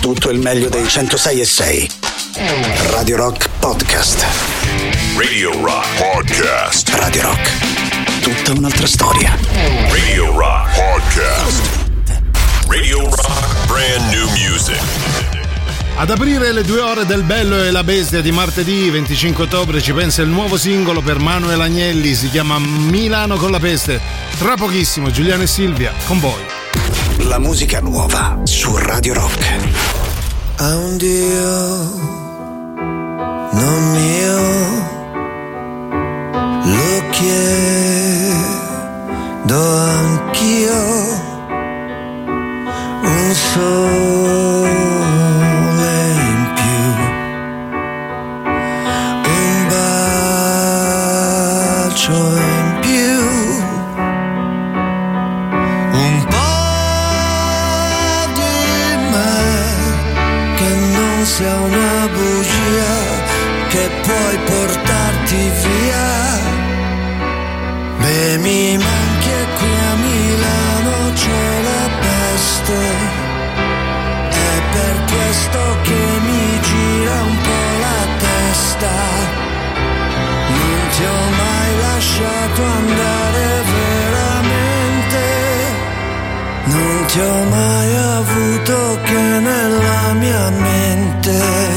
tutto il meglio dei 106 e 6. Radio Rock Podcast. Radio Rock Podcast. Radio Rock. Tutta un'altra storia. Radio Rock Podcast. Radio Rock Brand New Music. Ad aprire le due ore del Bello e la Bestia di martedì 25 ottobre ci pensa il nuovo singolo per Manuel Agnelli, si chiama Milano con la peste. Tra pochissimo Giuliano e Silvia con voi. La musica nuova su Radio Rock. A un Dio non mio lo chiedo anch'io un sole ti ho mai avuto che nella mia mente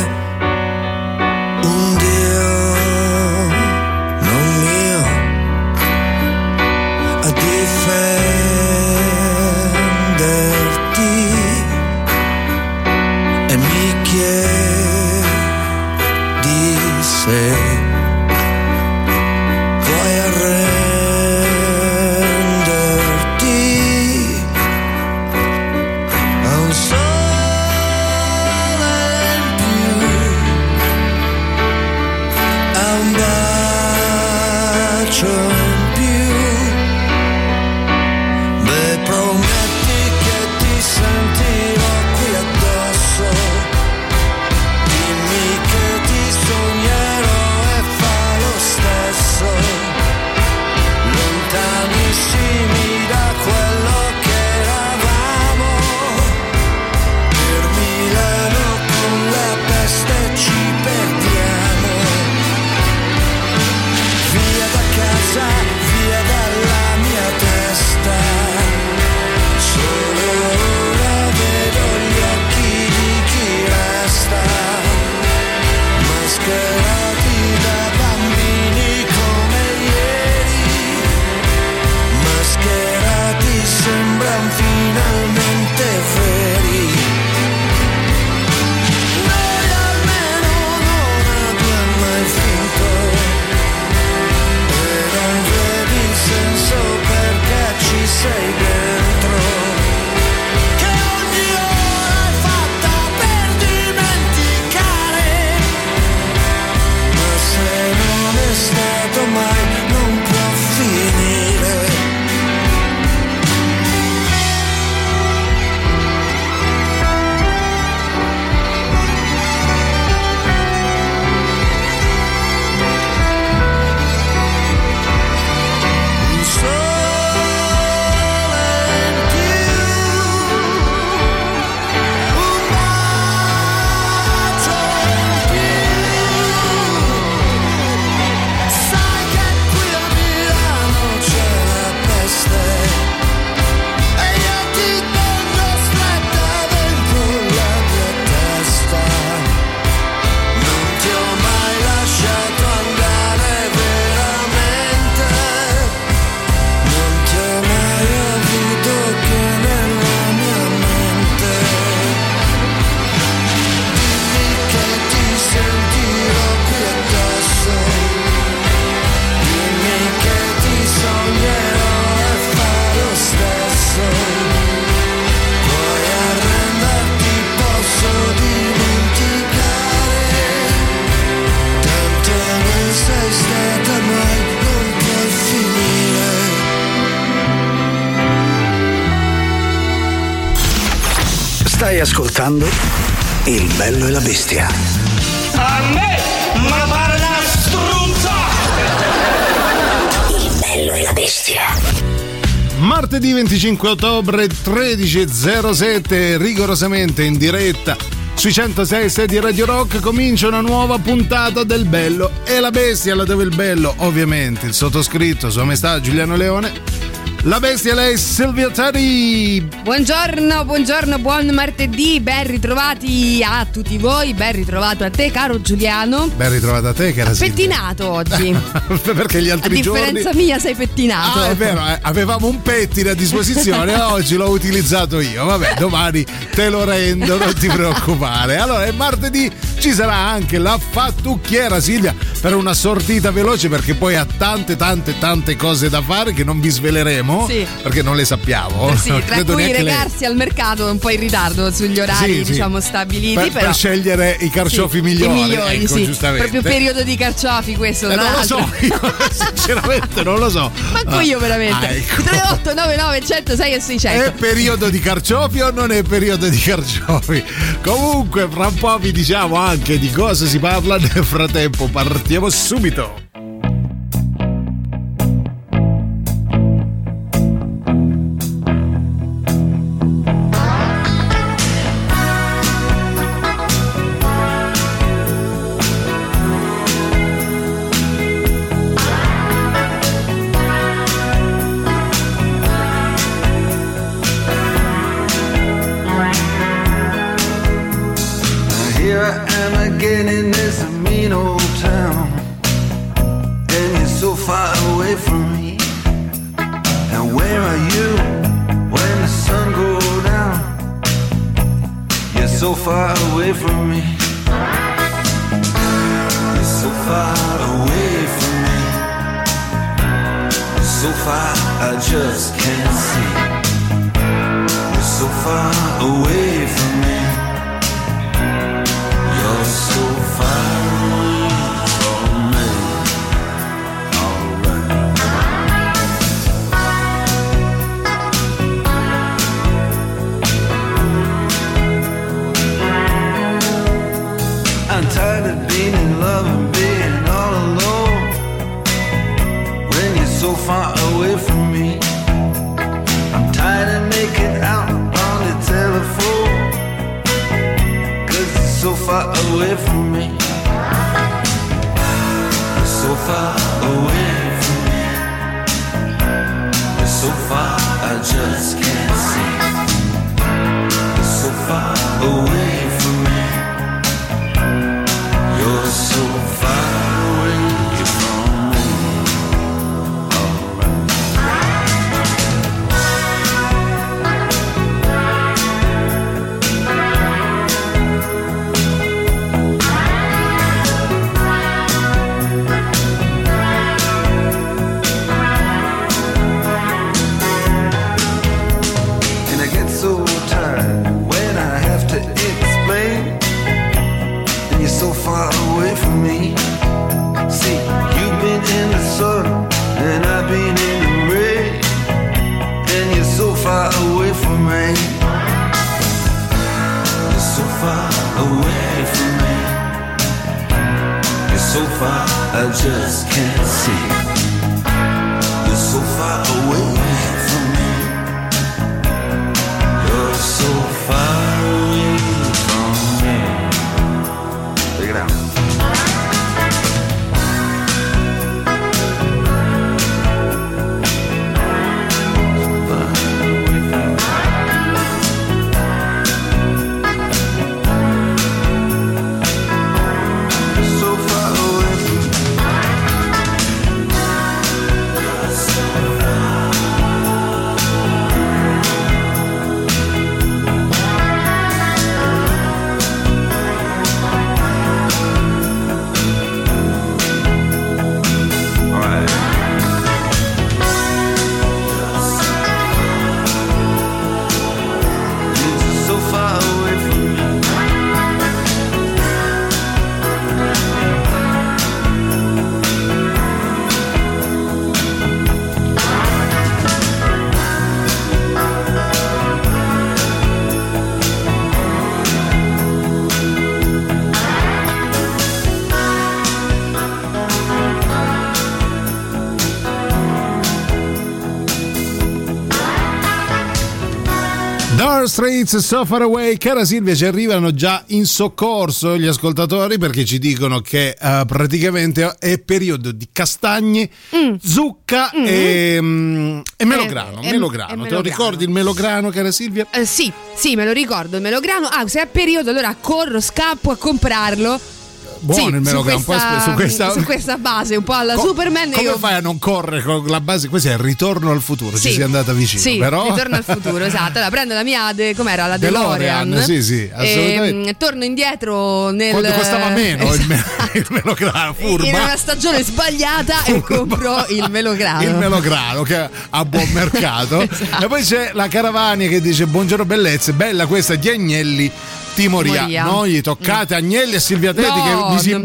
ascoltando Il bello e la bestia. A me! Ma pare una struzza! Il bello e la bestia. Martedì 25 ottobre 13.07, rigorosamente in diretta Sui 106 di Radio Rock comincia una nuova puntata del Bello e la Bestia, la dove il bello, ovviamente, il sottoscritto, Sua Maestà Giuliano Leone la bestia lei Silvia Tari. Buongiorno, buongiorno, buon martedì, ben ritrovati a tutti voi, ben ritrovato a te caro Giuliano. Ben ritrovato a te che era Pettinato oggi. Perché gli altri giorni... A differenza giorni... mia sei pettinato. Ah, è vero, eh, avevamo un pettine a disposizione, oggi l'ho utilizzato io. Vabbè, domani te lo rendo, non ti preoccupare. Allora, è martedì, ci sarà anche la fattucchiera Silvia per una sortita veloce perché poi ha tante tante tante cose da fare che non vi sveleremo sì. perché non le sappiamo. Eh sì, tra cui recarsi lei. al mercato un po' in ritardo sugli orari sì, diciamo stabiliti. Per, per scegliere i carciofi migliori. I migliori ecco, giustamente. Proprio periodo di carciofi questo. Eh, non lo so, io, sinceramente non lo so. Manco io veramente. Ah, ecco. 3899 106 e 600. È periodo di carciofi o non è periodo di carciofi? Comunque, fra un po' vi diciamo anche di cosa si parla. Nel frattempo partiamo subito. old town, and you're so far away from me. And where are you when the sun goes down? You're so far away from me. You're so far away from me. You're so far I just can't see. You're so far away from me. so far away from me. I'm tired of making out on the telephone. Cause it's so far away from me. So far away from me. So far I just can't see. So far away. far, I just can't. Dire Straits, So Far Away. Cara Silvia, ci arrivano già in soccorso gli ascoltatori perché ci dicono che uh, praticamente è periodo di castagne, mm. zucca mm. E, um, e, melograno. E, melograno. Te lo ricordi il melograno, cara Silvia? Uh, sì, sì, me lo ricordo. Il melograno. Ah, se è periodo, allora corro, scappo a comprarlo buono sì, il melograno. Su questa, su, questa, su questa base, un po' alla Co- Superman. Come io... fai a non correre con la base? Questo è il ritorno al futuro. Sì, ci sei andata vicino. Sì, però... ritorno al futuro, esatto. Allora prendo la mia, de, com'era la DeLorean. DeLorean sì, sì, assolutamente. E, torno indietro nel. Quando costava meno esatto. il, me- il melograno, furba. In una stagione sbagliata furba. e compro il melograno. Il melograno che ha buon mercato. esatto. E poi c'è la Caravania che dice: Buongiorno bellezze, bella questa di Agnelli Timoria. Timoria. No, gli toccate mm. Agnelli e Silvia Teti no, che vi si non.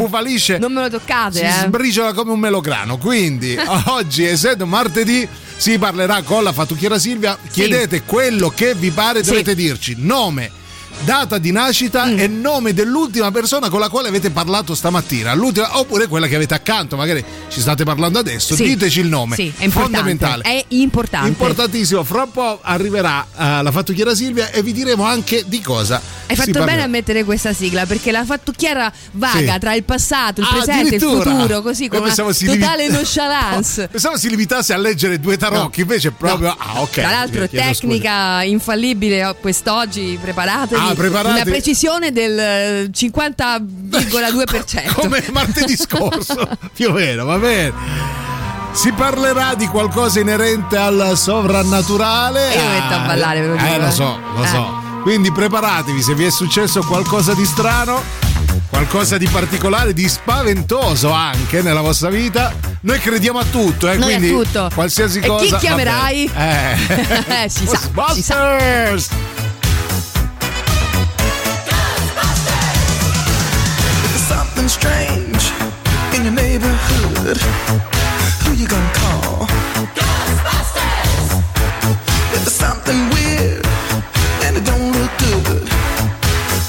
Non me lo toccate, si eh. sbriciola come un melograno. Quindi oggi, essendo martedì, si parlerà con la fattucchiera Silvia. Chiedete sì. quello che vi pare, dovete sì. dirci nome data di nascita mm. e nome dell'ultima persona con la quale avete parlato stamattina, oppure quella che avete accanto, magari ci state parlando adesso, sì. diteci il nome. Sì, è fondamentale. È importante. Importantissimo. Fra un po' arriverà uh, la fattucchiera Silvia e vi diremo anche di cosa. Hai fatto bene a mettere questa sigla perché la fattucchiera vaga sì. tra il passato, il ah, presente e il futuro, così una totale limita... nonchalance. No, pensavo si limitasse a leggere due tarocchi, no. invece proprio. No. Ah, ok. Tra l'altro, tecnica scusa. infallibile quest'oggi, preparatevi. Ah, preparate. Una precisione del 50,2%. Come martedì scorso, più o meno, va bene. Si parlerà di qualcosa inerente al sovrannaturale. Io metto a ballare, ve lo dico. Eh, lo so, lo eh. so. Quindi preparatevi se vi è successo qualcosa di strano, qualcosa di particolare, di spaventoso anche nella vostra vita. Noi crediamo a tutto, eh, Noi quindi a tutto. qualsiasi cosa. E chi chiamerai? Eh. eh, si sa, si sa. Something strange in your neighborhood, who you gonna call? Ghostbusters! If there's something weird and it don't look good,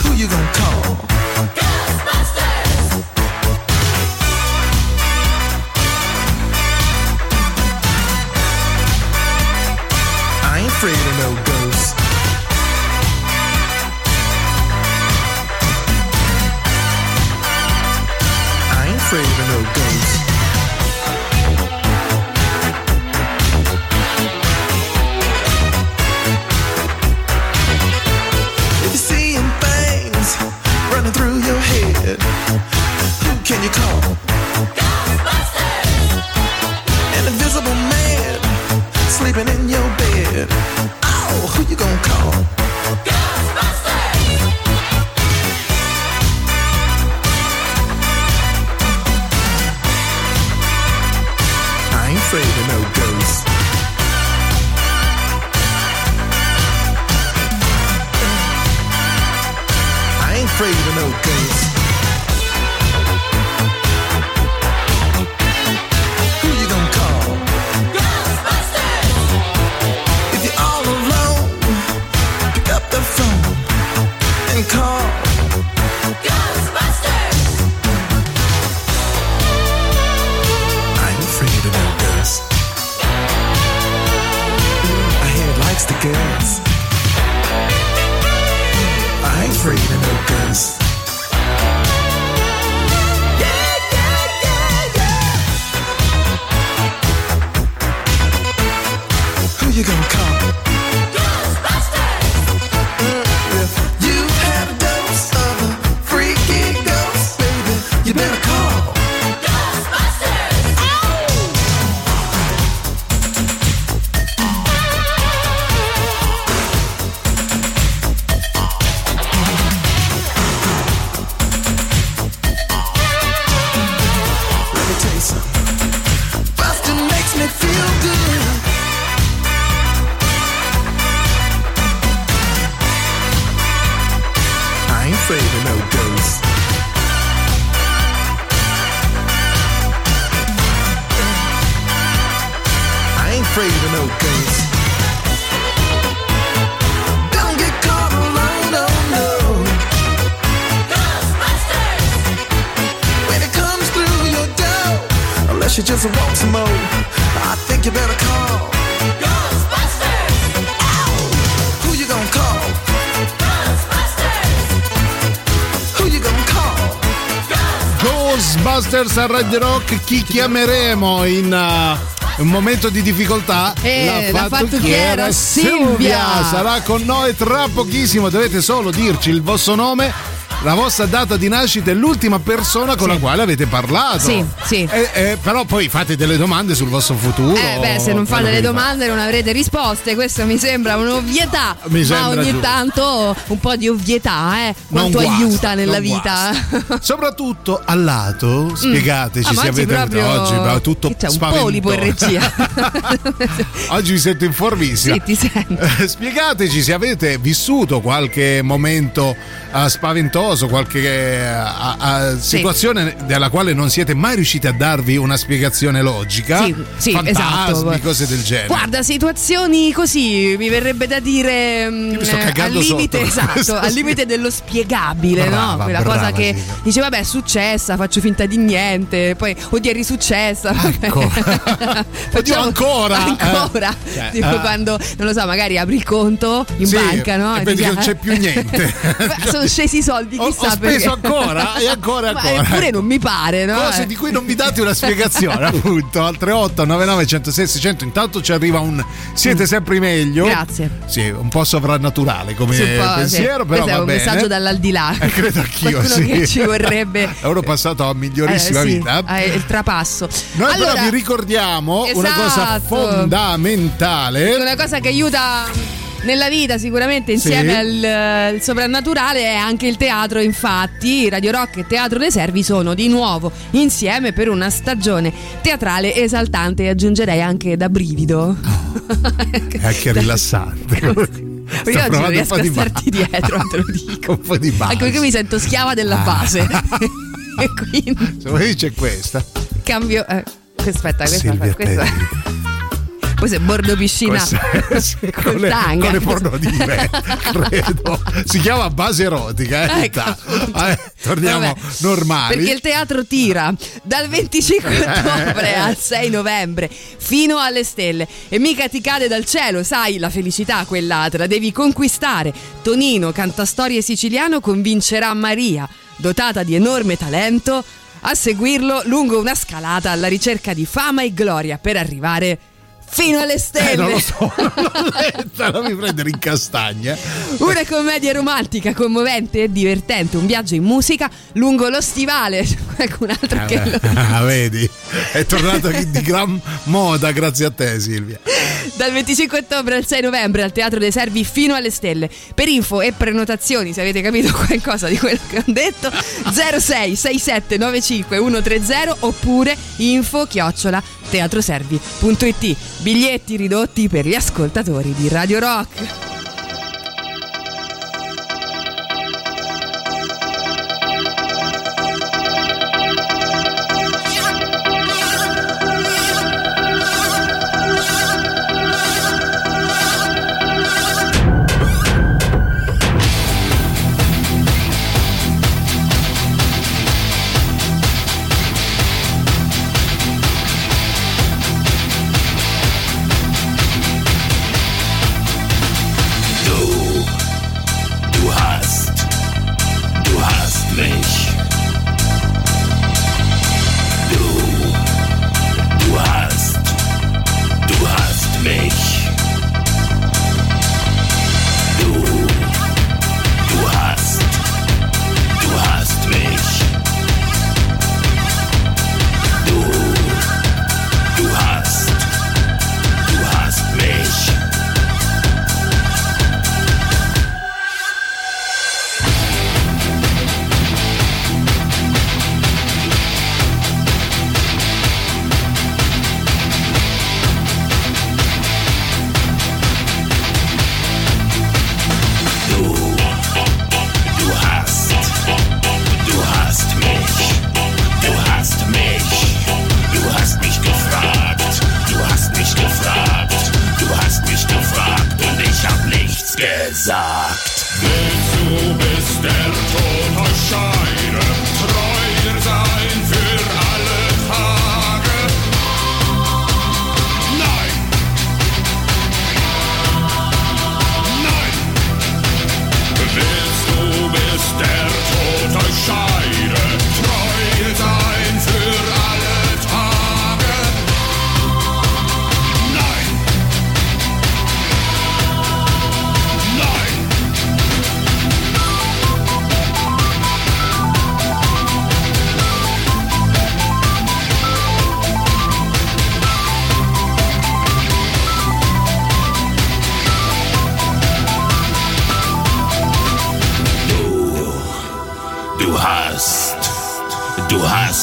who you gonna call? Can you call? Ghostbusters! An invisible man sleeping in your bed. Oh, who you gonna call? Ghostbusters! I ain't afraid of no ghosts. I ain't afraid of no ghosts. Ghostbusters a Radio Rock. Chi chiameremo in uh, un momento di difficoltà? Eh, l'ha, fatto, chi era? Silvia. Silvia. Sarà con noi tra pochissimo. Dovete solo dirci il vostro nome la vostra data di nascita è l'ultima persona con sì. la quale avete parlato. Sì, sì. Eh, eh, però poi fate delle domande sul vostro futuro. Eh, beh, se non fate le domande non avrete risposte. Questo mi sembra un'ovvietà. Mi ma ogni giusto. tanto un po' di ovvietà, eh, quanto guasta, aiuta nella vita. Soprattutto al lato, mm. spiegateci mm. ah, se avete proprio... oggi però tutto c'è un polipo in regia. oggi mi sento informissimo. Sì, ti sento. spiegateci se avete vissuto qualche momento uh, spaventoso qualche a, a situazione sì. della quale non siete mai riusciti a darvi una spiegazione logica? Sì, sì fantasmi, esatto. cose del genere. Guarda, situazioni così mi verrebbe da dire mm, al limite, esatto, al limite dello spiegabile, brava, no? Quella brava, cosa che sì. dice vabbè è successa, faccio finta di niente, poi oddio è risuccessa. Ecco. oddio ancora. Ancora. Eh. tipo eh. quando, non lo so, magari apri il conto in sì, banca, no? E vedi che non c'è più niente. sono scesi i soldi ho, chissà ho speso ancora e ancora Ma ancora. Eppure non mi pare, no? Cose di cui non mi date una spiegazione, appunto. Al 38 99 106 600 intanto ci arriva un siete mm. sempre meglio. Grazie. Sì, un po' sovrannaturale come sì, pensiero, sì. però Questo va è un bene. messaggio dall'aldilà. Eh, credo anch'io, sì. che ci vorrebbe Ero passato a migliorissima eh, sì, vita. Eh, il trapasso. Noi allora, però vi ricordiamo esatto. una cosa esatto. fondamentale. Una cosa che aiuta nella vita sicuramente insieme sì. al, al, eh, soprannaturale è anche il teatro infatti Radio Rock e Teatro dei Servi sono di nuovo insieme per una stagione teatrale esaltante e aggiungerei anche da brivido è anche rilassante Io oggi non riesco a starti dietro, te lo dico. Un po' di base. Anche perché mi sento schiava della ah. base. e quindi. Se c'è questa. Cambio. Eh, aspetta, questa. questa poi se bordo piscina Questa, con, le, con le pornodive, credo. Si chiama base erotica. Eh? Ecco, eh, torniamo Vabbè, normali. Perché il teatro tira dal 25 ottobre al 6 novembre fino alle stelle. E mica ti cade dal cielo, sai, la felicità quella te la devi conquistare. Tonino, cantastorie siciliano, convincerà Maria, dotata di enorme talento, a seguirlo lungo una scalata alla ricerca di fama e gloria per arrivare fino alle stelle. Eh, non lo so, non mi prendere in castagna. Una commedia romantica, commovente e divertente, un viaggio in musica lungo lo stivale. Qualcun altro ah, che lo Ah, vedi, è tornato di gran moda grazie a te Silvia. Dal 25 ottobre al 6 novembre al Teatro dei Servi fino alle stelle. Per info e prenotazioni, se avete capito qualcosa di quello che ho detto, 06 67 95 130 oppure info chiocciola teatroservi.it. Biglietti ridotti per gli ascoltatori di Radio Rock. gesagt. Willst du, bis der Tod uns scheiden?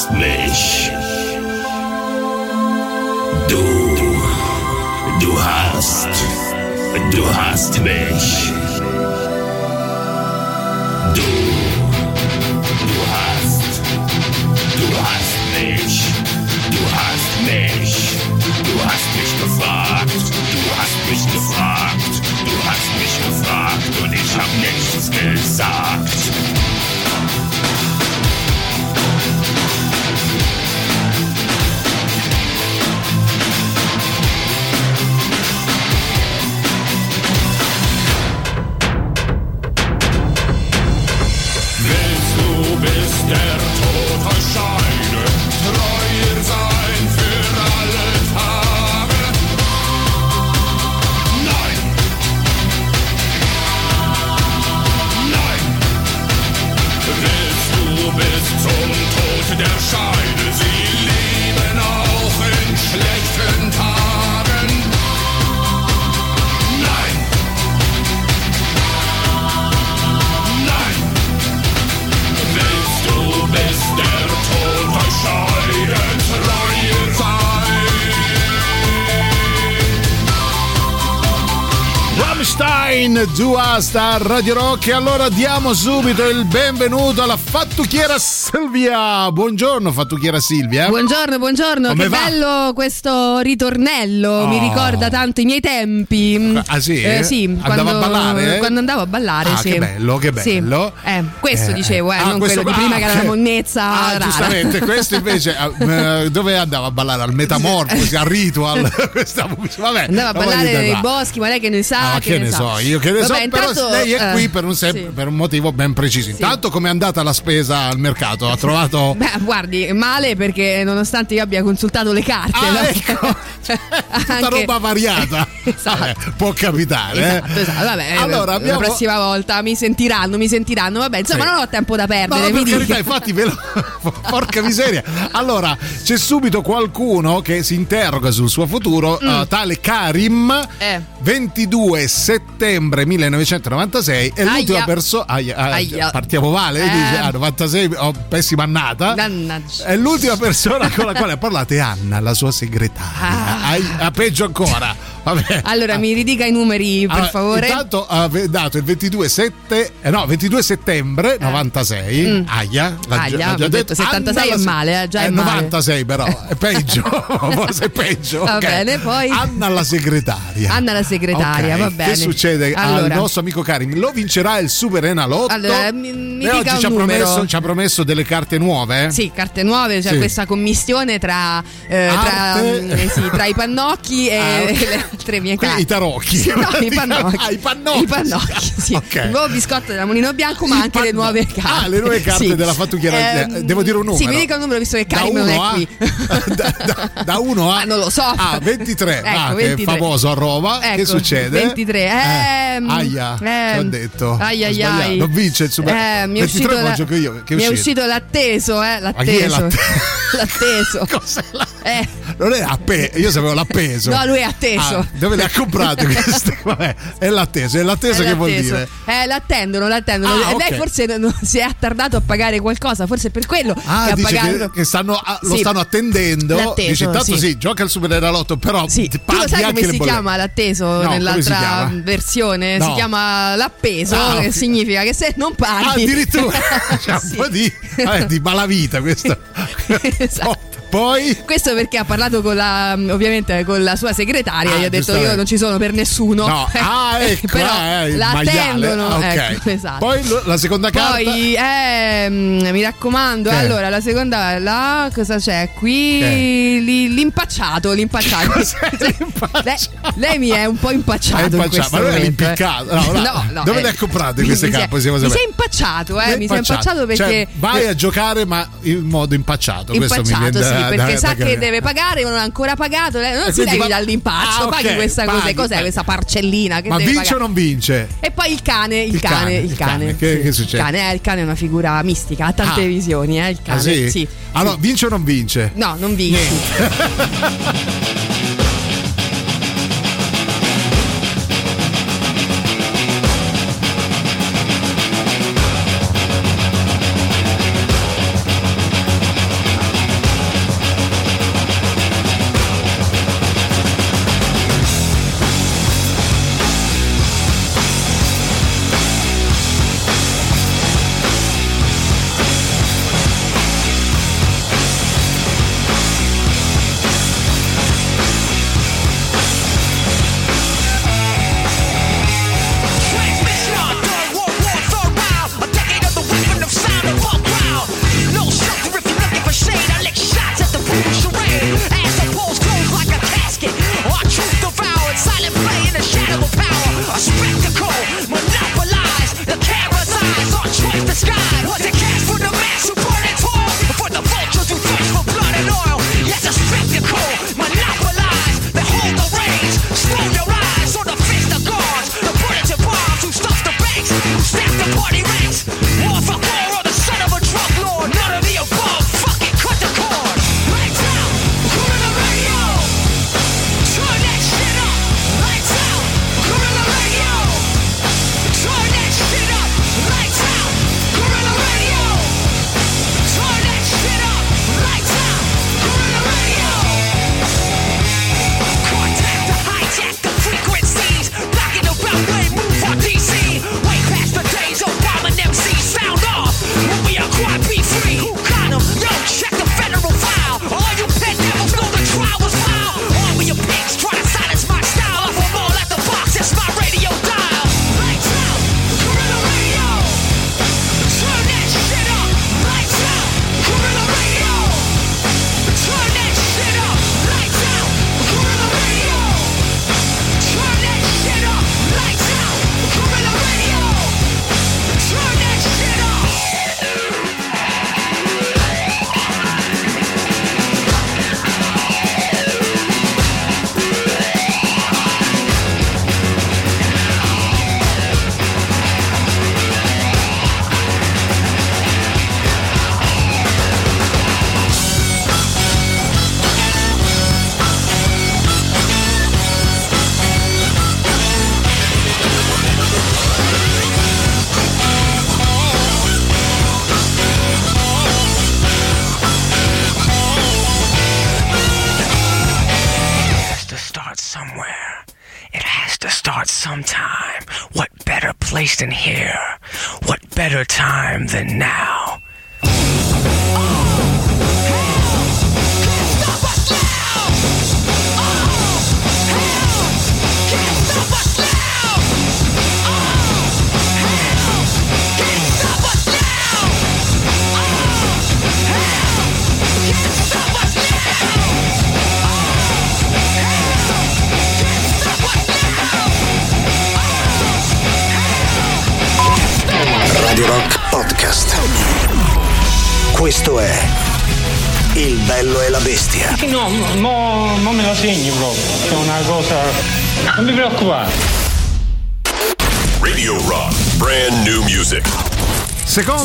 Hast mich. Du, du hast, du hast mich. Dua Star Radio Rock. E allora diamo subito il benvenuto alla fattucchiera Silvia. Buongiorno fattucchiera Silvia. Buongiorno, buongiorno, Come che va? bello questo ritornello, mi Oh. ricorda tanto i miei tempi. Ah, sì? Eh, sì, Andava quando, a ballare? Quando andavo a ballare, Ah, sì. che bello, che Sì. bello. Eh, questo Eh, dicevo, eh, ah, non questo- quello di prima ah, che era una ok. monnezza Ah, rara. giustamente, questo invece eh, dove andava a ballare? Al Metamorfosi, al Ritual? Questa musica, vabbè. Andavo a ballare nei boschi, ma lei che ne sa? Ah, ma che ne so, io che ne Vabbè, so, però intanto, lei è qui eh, per un, sem- sì. per un motivo ben preciso. Intanto, come è andata la spesa al mercato? Ha trovato. Beh, guardi, male perché nonostante io abbia consultato le carte, Ah, no? ecco. Tutta Anche- roba variata. Esatto. Vabbè, può capitare. eh. Esatto, esatto. Vabbè, Allora, abbiamo- la prossima volta mi sentiranno, mi sentiranno. Vabbè, insomma, Sì. non ho tempo da No, perdere. no, per carità, infatti, ve lo... porca miseria. Allora, c'è subito qualcuno che si interroga sul suo futuro, eh, tale Karim, Mm. Eh. 22 settembre 1996, è l'ultima persona. Partiamo male, Eh. dice, ah, 96, ho pessima annata. Mannaggia. È l'ultima persona con la quale ha parlato è Anna, la sua segretaria. Ah. Ai- ah, peggio ancora. Vabbè. Allora, mi ridica i numeri, per Allora, favore. Intanto ha dato il 22, sette- eh, no, 22 settembre 96. Aia, l'ha Eh. Mm. Aia, già- l'ha già ho detto 76 Anna è male, eh, già è è male. 96 però, è peggio. Forse è peggio. Va ok. bene, poi? Anna la segretaria. Anna la segretaria, Ok, va bene. Che succede al Allora. nostro amico Karim? Lo vincerà il Super Enalotto. Allora, mi- mi oggi ci ha, promesso, ci ha promesso delle carte nuove. Sì, carte nuove, c'è Sì. questa commissione tra, eh, tra, mm, eh, sì, tra i pannocchi e Ah, ok. le altre mie carte. i tarocchi. Sì, no, i pannocchi. Ah, i pannocchi. I pannocchi, sì. Ok. Il nuovo biscotto della Molino Bianco, ma I anche le panno- nuove carte. Ah, le nuove carte Sì. della fattucchiera. Ehm, Devo dire un numero. Sì, mi dica un numero visto che Karim non è a- qui. da, 1 a Ah, non lo so. Ah, 23. Ecco, ah, che 23. è famoso a Roma. che Ecco, succede? 23. Ehm, aia, ehm, ti ho detto. Ai Ho ai sbagliato. ai. Non vince il super. Eh, mi è 23 uscito me lo la- gioco io. Che mi è uscito? l'atteso, eh, l'atteso. l'atte- l'atteso. Cos'è la- Eh. Non è appeso, io sapevo l'appeso. No, lui è atteso. Ah, dove le ha comprate queste? Vabbè, è l'atteso. È l'atteso È che vuol l'atteso. dire? Eh, l'attendono, l'attendono. Ah, e ok. lei forse non- si è attardato a pagare qualcosa, forse è per quello Ah, che pagato. che, che stanno, lo Sì. stanno attendendo. L'atteso, dice intanto sì. sì. gioca il Super Enalotto, però Sì, ti tu lo paghi sai come si chiama l'atteso No, si nell'altra chiama? versione? No. Si chiama l'appeso, Ah, che significa che se non paghi. Ah, addirittura c'è un Sì. po' di, vabbè, di malavita questo. Esatto. Poi Questo perché ha parlato con la, ovviamente con la sua segretaria, Ah, gli ha detto io non ci sono per nessuno. No, ah, ecco, Però eh, la attendono. Ah, ok. ecco, esatto. Poi lo- la seconda carta. Poi, ehm, mi raccomando, Che? allora la seconda, là, cosa c'è? Qui Che? li- l'impacciato, l'impacciato. Cos'è Cioè, l'impacciato? Lei, lei mi è un po' impacciato. È in impacciato, ma non è eh. l'impiccato. No, no. Dove le ha comprate queste mi si è- cappe, possiamo Mi sapere? sei impacciato, eh? È Mi sei impacciato perché. Cioè, vai a giocare, ma in modo impacciato. Questo mi Impacciato, viene sì, perché da- sa da che capire. deve pagare, non ha ancora pagato. lei- Non E si levi va- dall'impaccio, Ah, ok, paghi questa paghi, cosa. Cos'è eh. questa parcellina? Che Ma vince o pagare? non vince? E poi il cane, il, Il cane, cane, il cane. cane. Che- sì. che succede? Il cane, eh, il cane è una figura mistica, ha tante Ah. visioni, eh, il cane. Ah, sì? sì. Allora, vince o non vince? No, non vinci. the sky. What's the cash for the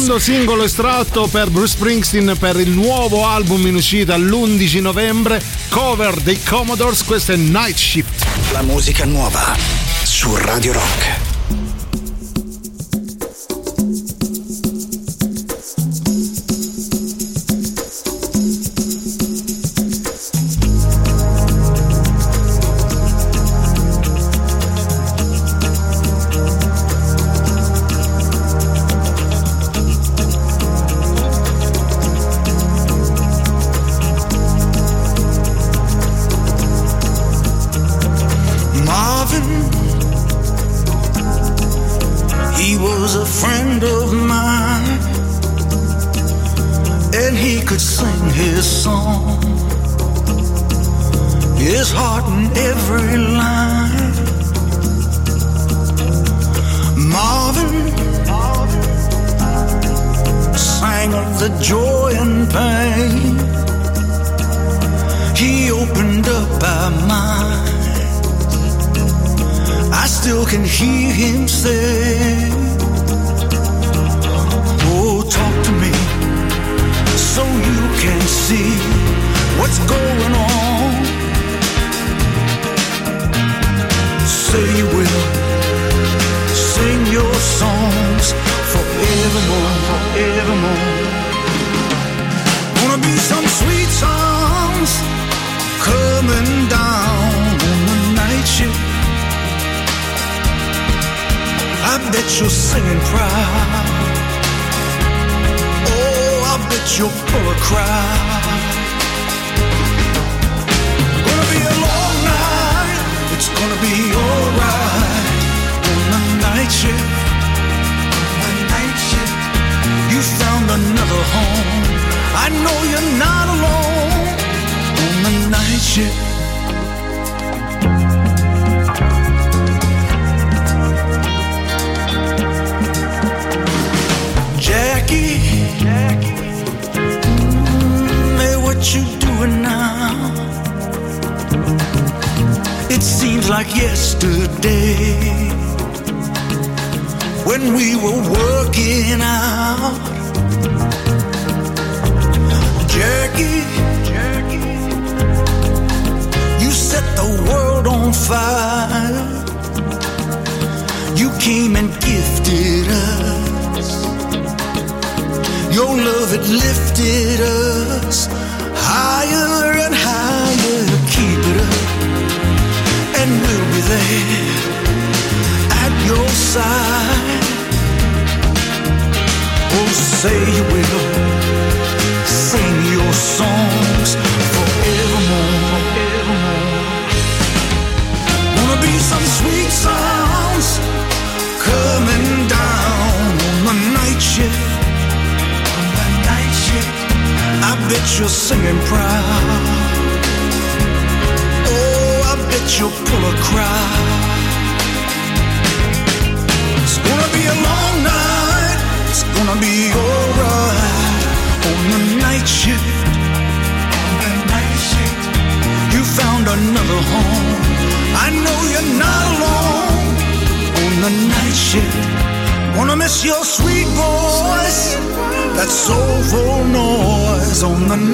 secondo singolo estratto per Bruce Springsteen per il nuovo album in uscita l'11 novembre, cover dei Commodores, questo è Night Shift. La musica nuova su Radio Rock.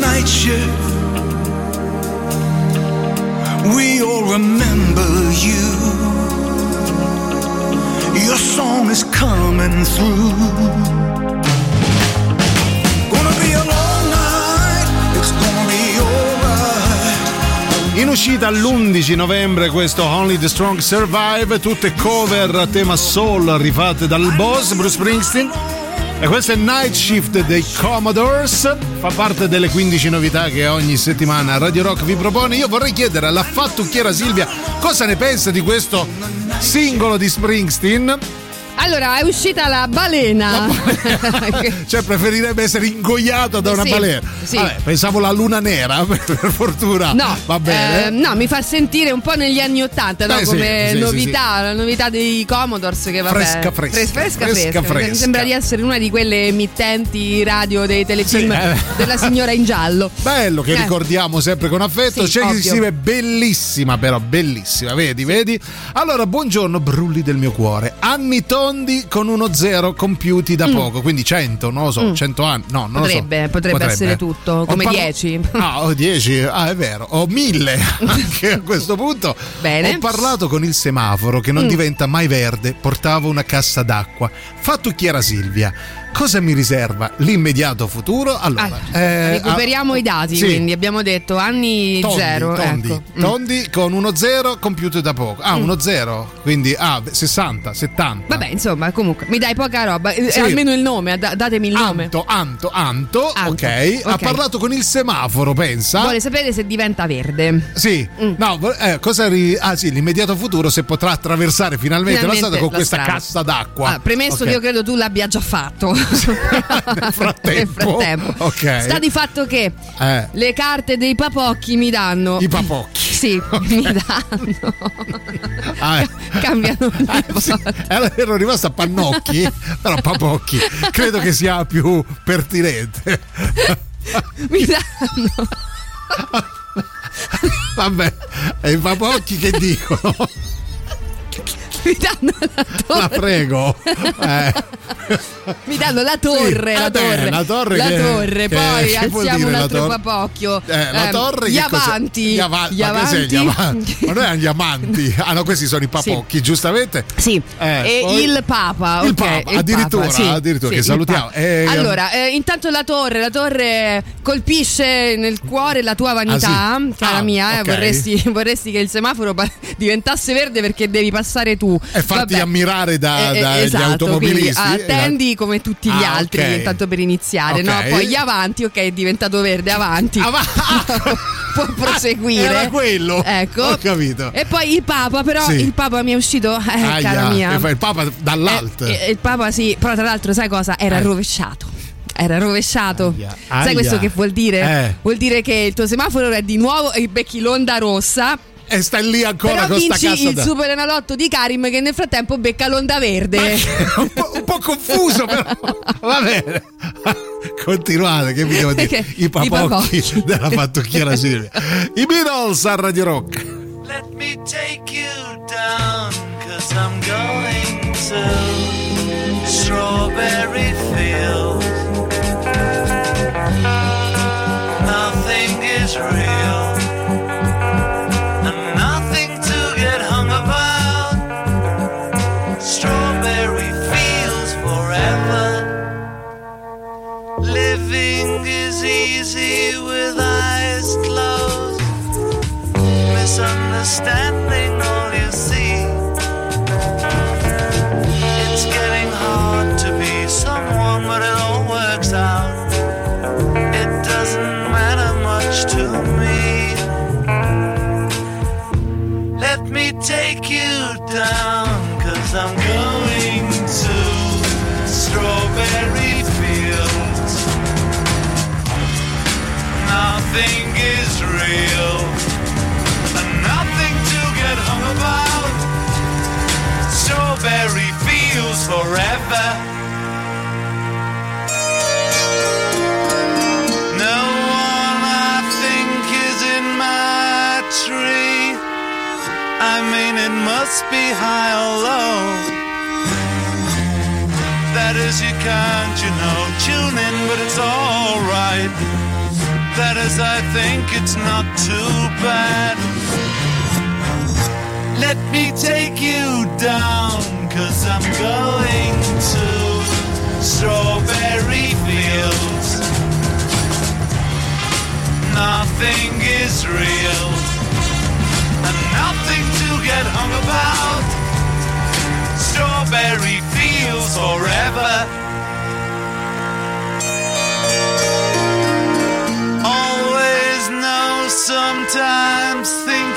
Night shift. We all remember you. Your song is coming through. Gonna be a long night, it's gonna be alright. In uscita l'11 novembre questo Only the Strong Survive, tutte cover a tema soul rifatte dal boss Bruce Springsteen. E questo è Night Shift dei Commodores, fa parte delle 15 novità che ogni settimana Radio Rock vi propone. Io vorrei chiedere alla fattucchiera Silvia cosa ne pensa di questo singolo di Springsteen. Allora, è uscita la balena. Cioè preferirebbe essere ingoiato da una Sì, balena. sì. Vabbè, pensavo la luna nera, per, fortuna. No, va bene. eh, no, mi fa sentire un po' negli anni Ottanta, no? Sì, come sì, novità, la novità dei Commodores che vabbè. Fresca, fresca. Fres- fresca, Fresca, fresca. fresca. Sembra di essere una di quelle emittenti radio dei telefilm eh. della signora in giallo. Bello che Eh. ricordiamo sempre con affetto. C'è chi ovvio. si scrive bellissima, però bellissima. Vedi, vedi? Allora, buongiorno, brulli del mio cuore. Anni tondi con uno zero compiuti da poco, quindi 100, non lo so, 100 anni. No, non Mm. Potrebbe, lo so. potrebbe essere tutto, come 10. Ah, o 10, ah, è vero. O 1000 anche a questo punto. Bene. Ho parlato con il semaforo che non Mm. diventa mai verde, portavo una cassa d'acqua. Fattucchiera Silvia. Cosa mi riserva l'immediato futuro? Allora, Ah, eh, recuperiamo ah, i dati, sì. quindi abbiamo detto anni Tondi, zero. tondi, ecco. Mm. tondi con uno zero compiuto da poco. Ah, uno zero, quindi ah, 60, 70. Vabbè, insomma, comunque, mi dai poca roba. eh, Sì. Almeno il nome, da- datemi il nome. Anto, Anto, Anto, Anto, ok. Ha parlato con il semaforo, pensa. Vuole sapere se diventa verde. Sì, no, vo- eh, cosa ri- ah sì, l'immediato futuro se potrà attraversare finalmente, la Finalmente strada con la questa strada. cassa d'acqua. Ah, premesso Ok. che io credo tu l'abbia già fatto. Nel frattempo. Nel frattempo. Ok. Sta di fatto che Eh. le carte dei papocchi mi danno. I papocchi. Sì, mi danno. Ah, eh. Cambiano Ah, sì, ero rimasto a pannocchi, però papocchi credo che sia più pertinente. Mi danno. Vabbè, e i papocchi che dicono? Mi danno la La torre. prego. Eh. Mi danno la torre. Sì, la, eh beh, torre. la torre La che- torre, che- poi che alziamo un la altro torre? papocchio. Eh, la Ehm, torre gli che cos'è? avanti. Gli, ava- gli avanti. gli avanti? Ma noi erano gli amanti. Ah no, questi sono i papocchi, giustamente? Sì, Eh, e poi- il Papa. Il ok, Papa, il addirittura, Papa, sì, addirittura, sì, che salutiamo. Papa. Eh, allora, eh, intanto la torre, la torre colpisce nel cuore la tua vanità, Ah, sì? cara Ah, mia. eh, ok. vorresti, vorresti che il semaforo diventasse verde perché devi passare tu. E farti Vabbè. ammirare da- Eh, eh, dagli esatto, automobilisti. quindi attendi come tutti gli Ah, altri, ok. intanto per iniziare. no? Ok. Poi gli avanti, ok, è diventato verde, avanti. Può proseguire. Era quello. Ecco. Ho capito. E poi il Papa, però, Sì. il Papa mi è uscito, eh, Aia, cara mia. il Papa dall'alto. Eh, eh, il Papa sì, però tra l'altro sai cosa? Era Eh. rovesciato. Era rovesciato. Aia, Sai aia. questo che vuol dire? Eh. Vuol dire che il tuo semaforo è di nuovo e becchi l'onda rossa. E stai lì ancora Però con sta vinci cassa il da- super enalotto di Karim che nel frattempo becca l'onda verde. un, po', un po' confuso però. Va bene. Continuate che vi devo dire? Che- i i papocchi della fattucchiera Silvia i Beatles a Radio Rock. Let me take you down, cause I'm going to Strawberry Fields. Nothing is real, misunderstand. Strawberry fields forever. No one I think is in my tree. I mean, it must be high or low. That is, you can't, you know, tune in, but it's alright. That is, I think it's not too bad. Let me take you down, cause I'm going to Strawberry Fields. Nothing is real, and nothing to get hung about. Strawberry Fields forever. Always know, sometimes think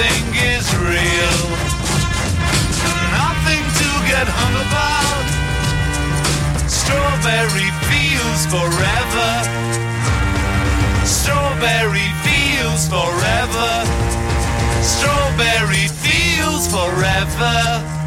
Nothing is real, nothing to get hung about. Strawberry fields forever. Strawberry fields forever. Strawberry fields forever.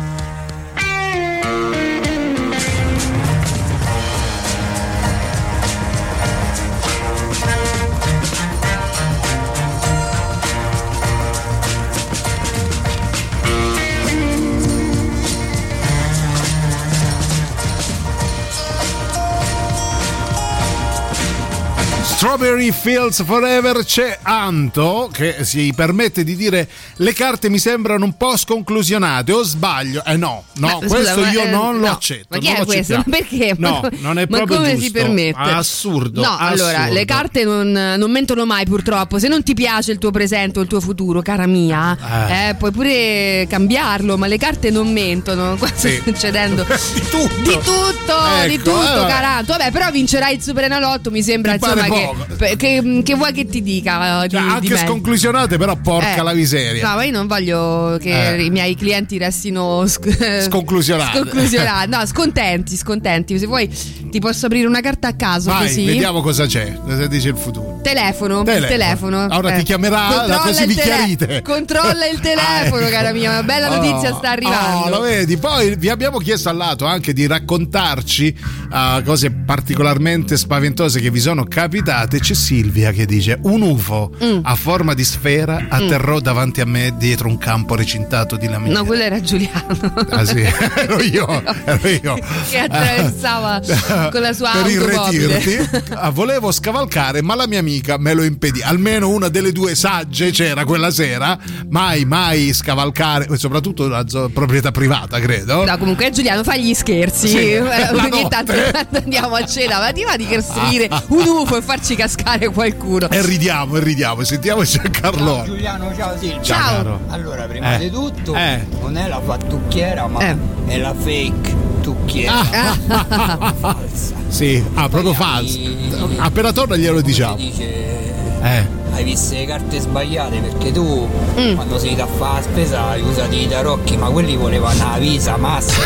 Strawberry Fields Forever c'è Anto che si permette di dire le carte mi sembrano un po' sconclusionate o sbaglio eh no no Ma, questo scusa, io eh, non lo no. accetto Ma chi è lo questo? perché? no Ma- non è proprio come giusto si permette? assurdo No, allora, assurdo. le carte non, non mentono mai purtroppo. Se non ti piace il tuo presente o il tuo futuro, cara mia, Eh. eh, puoi pure cambiarlo, ma le carte non mentono. Qua Sì. sta succedendo di tutto di tutto, di Ecco, tutto, eh, vabbè. caranto. Vabbè, però vincerai il Super Enalotto, mi sembra pare insomma che, che, che vuoi che ti dica. eh, Di, Cioè, anche me? sconclusionate però porca Eh. la miseria No, ma io non voglio che Eh. i miei clienti restino sc- Sconclusionati. sconclusionati. No, scontenti, scontenti. Se vuoi ti posso aprire una carta a caso vai così. vediamo cosa c'è cosa dice il futuro Telefono, Telefono. telefono. Eh. Ora ti chiamerà, Controlla così il vi tele- chiarite. Controlla il telefono, Ah, ecco. cara mia. Una bella notizia Oh, sta arrivando. oh, lo vedi? Poi vi abbiamo chiesto al lato anche di raccontarci uh, cose particolarmente spaventose che vi sono capitate. C'è Silvia che dice: Un UFO Mm. a forma di sfera atterrò davanti a me dietro un campo recintato di lamiere. No, quello era Giuliano. Ah sì, ero io, ero io. Che attraversava con la sua per irretirti. Ah, volevo scavalcare, ma la mia amica me lo impedì. Almeno una delle due sagge c'era quella sera. Mai, mai scavalcare, soprattutto la proprietà privata, credo. No, comunque Giuliano fa gli scherzi. Sì, Eh, Ogni notte. tanto andiamo a cena, ma ti va di costruire un UFO e farci farci cascare qualcuno. E ridiamo, e ridiamo, e sentiamo Giancarlo. Giuliano, ciao Silvia. Ciao. caro. Allora, prima Eh. di tutto, Eh. non è la fattucchiera, ma Eh. è la fake tucchiera. Ah. falsa. Sì, ah, proprio falso. Appena torna glielo diciamo. Dice Eh. Hai visto le carte sbagliate perché tu Mm. quando sei da fare la spesa hai usato i tarocchi, ma quelli volevano la visa, massa.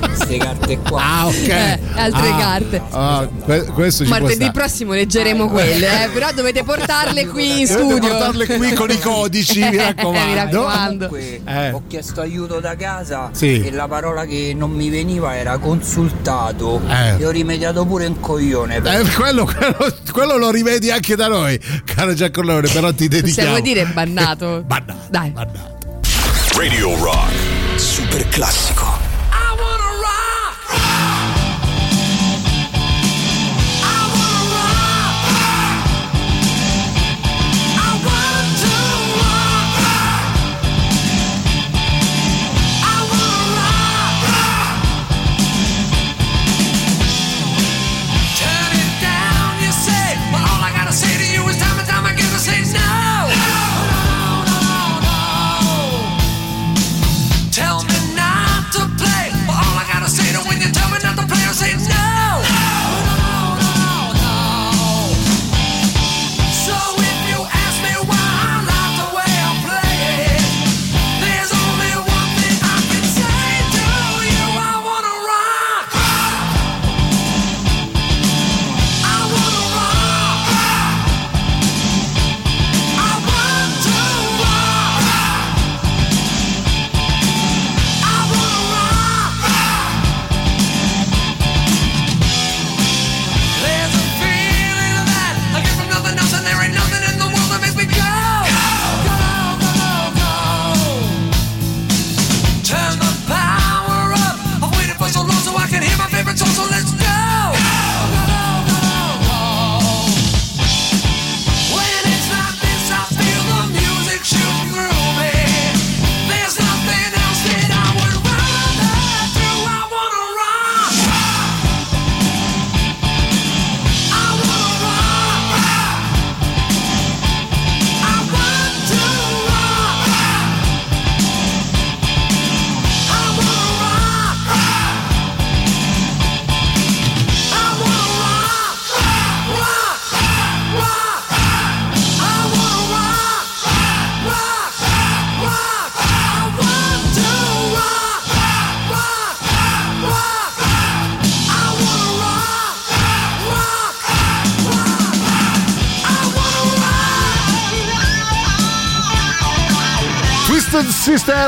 Queste carte qua. Ah, ok. Eh, altre Ah, carte. ah, que- questo ci Martedì prossimo leggeremo quelle, eh, però dovete portarle qui in Dovete studio. portarle qui con i codici, mi Eh, raccomando. mi raccomando. Comunque, Eh. ho chiesto aiuto da casa Sì. e la parola che non mi veniva era consultato Eh. e ho rimediato pure un coglione per- Eh, quello, quello- quello lo rivedi anche da noi, caro Giancarlone, però ti dedichiamo. Possiamo dire bannato? Bannato. Dai. bannato. Radio Rock. Super classico.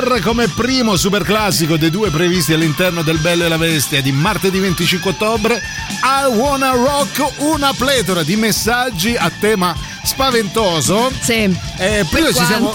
Sister come primo super classico dei due previsti all'interno del Bello e la Bestia di martedì 25 ottobre. I Wanna Rock, una pletora di messaggi a tema spaventoso. Sì. Eh, prima ci siamo,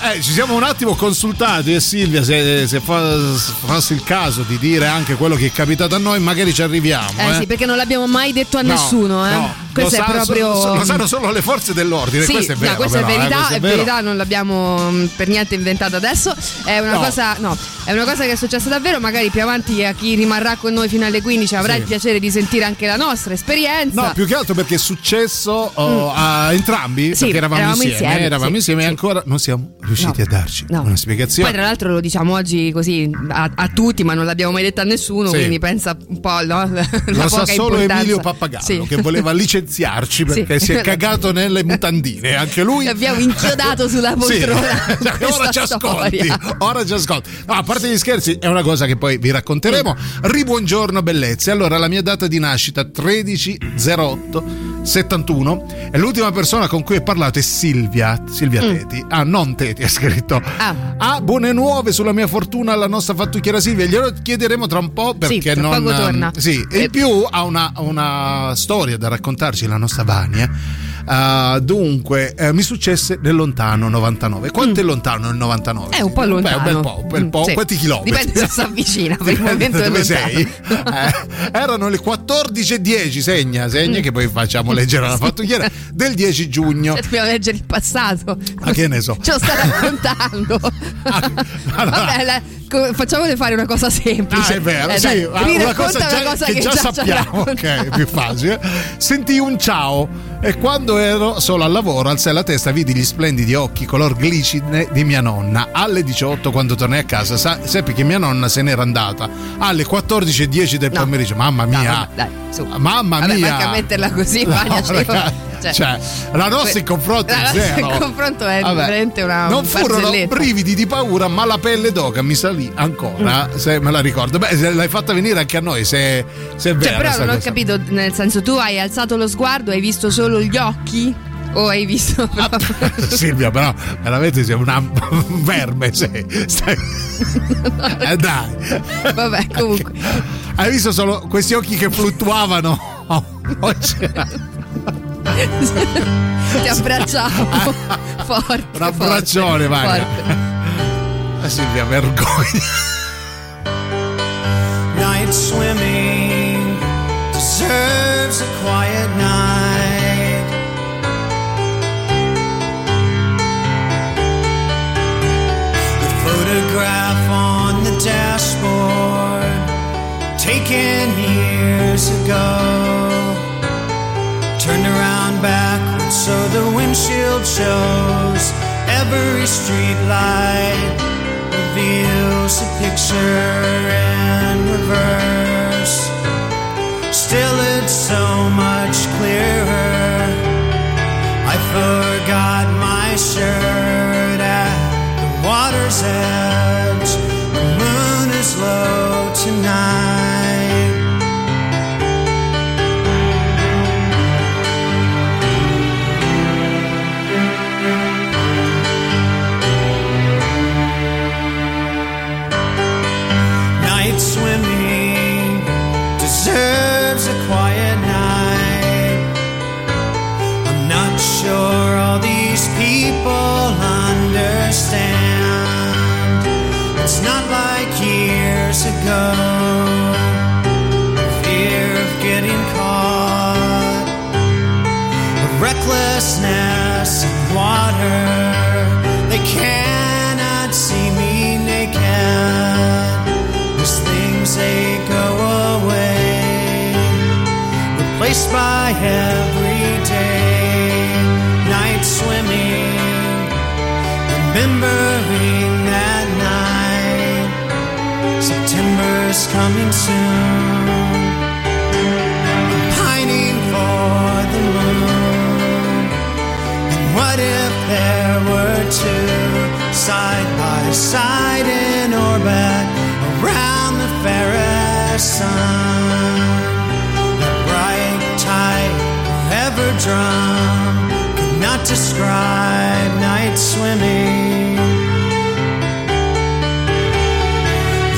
eh, ci siamo un attimo consultati e Silvia se, se fosse il caso di dire anche quello che è capitato a noi magari ci arriviamo. Eh, eh. sì, perché non l'abbiamo mai detto a No, nessuno, eh. no. Questo lo è sa- proprio. so- lo sanno solo le forze dell'ordine, Sì, questo è no, vero. questa però, è eh, verità, questo è vero. verità, non l'abbiamo mm, per niente inventata adesso. È una, No. cosa, no, è una cosa che è successa davvero. Magari più avanti a chi rimarrà con noi fino alle 15 avrà Sì. il piacere di sentire anche la nostra esperienza. No, più che altro perché è successo oh, a entrambi, Mm. Sì, perché eravamo, eravamo insieme, insieme, eravamo sì, insieme e sì. ancora non siamo riusciti No. a darci No. una spiegazione. Poi tra l'altro lo diciamo oggi così a, a tutti, ma non l'abbiamo mai detto a nessuno, quindi pensa un po' no? la Lo sa solo importanza. Emilio Pappagallo che voleva licenziarci perché si è cagato nelle mutandine. Anche lui. L'abbiamo inchiodato sulla poltrona. con ora ci ascolti. Ora ci ascolti. No, a parte gli scherzi, è una cosa che poi vi racconteremo. Ribuongiorno, bellezze. Allora, la mia data di nascita 1308 71 e l'ultima persona con cui ho parlato è Silvia. Silvia Teti. Ah, non Teti, ha scritto. Mm. Ah. Ah, buone nuove sulla mia fortuna alla nostra fattucchiera Silvia. Glielo chiederemo tra un po' perché tra non. poco torna. Sì, e Eh. in più ha una, una storia da raccontarci la nostra Vania. Ah, dunque, eh, mi successe nel lontano 99. Quanto è lontano il 99? È un po' Beh, lontano. un bel po', un bel Mm, po'. sì. Quanti chilometri? Dipende se si avvicina, per il momento dove sei. Eh, erano le 14.10, segna, Mm. segna che poi facciamo leggere la fattucchiera del 10 giugno. Cioè, dobbiamo leggere il passato. Ma che ne so. Ce lo sta raccontando. Ah, allora- Vabbè, la- facciamole fare una cosa semplice. Ah, è vero, Eh, sì, dai, una cosa, già, una cosa che, già ci ha sappiamo, ok, è più facile. Sentii un ciao e quando ero solo al lavoro alzai la testa vidi gli splendidi occhi color glicine di mia nonna. Alle 18 quando tornai a casa sa- seppi che mia nonna se n'era andata. Alle 14.10 del No. pomeriggio, mamma mia. vabbè, dai, su. Mamma Vabbè, mia. manca a metterla così, No, Vania, cioè, cioè- la nostra in confronto è zero. in confronto è Vabbè. veramente una Non furono barzelletta. brividi di paura, ma la pelle d'oca mi salì ancora, Mm. se me la ricordo. Beh, se l'hai fatta venire anche a noi, se, se è. Cioè, però sta non ho cosa. capito, nel senso, tu hai alzato lo sguardo, hai visto solo gli occhi? O hai visto proprio... Silvia, però veramente sei una un verme. Sei, stai... eh, dai. Vabbè, comunque. Hai visto solo questi occhi che fluttuavano? Oh, oh, c'era Ti abbracciamo forte. un abbraccione, forte, vai. forte. Ah, Silvia, vergogna. Night swimming deserves a quiet night. Photograph on the dashboard, taken years ago, turned around backwards so the windshield shows every street light reveals a picture in reverse. Still, it's so much clearer. I forgot my shirt water's edge. The moon is low tonight. Replaced by everyday night swimming. Remembering that night, September's coming soon. I'm pining for the moon. And what if there were two side by side in orbit around the fairest sun? Drum could not describe night swimming.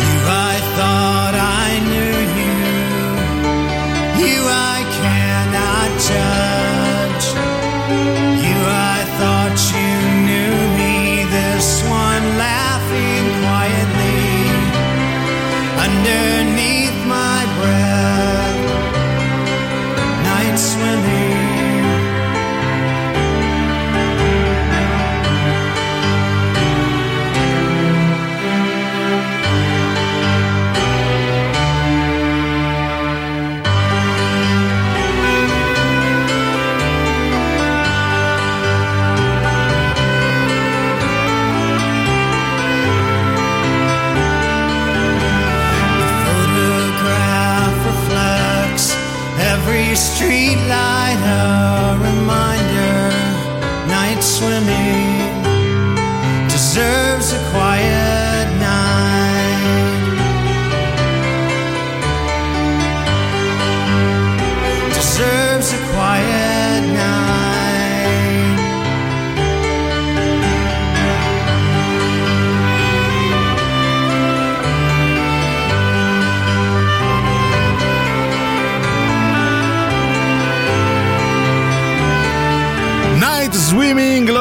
You, I thought I knew you. You, I cannot judge. Swimming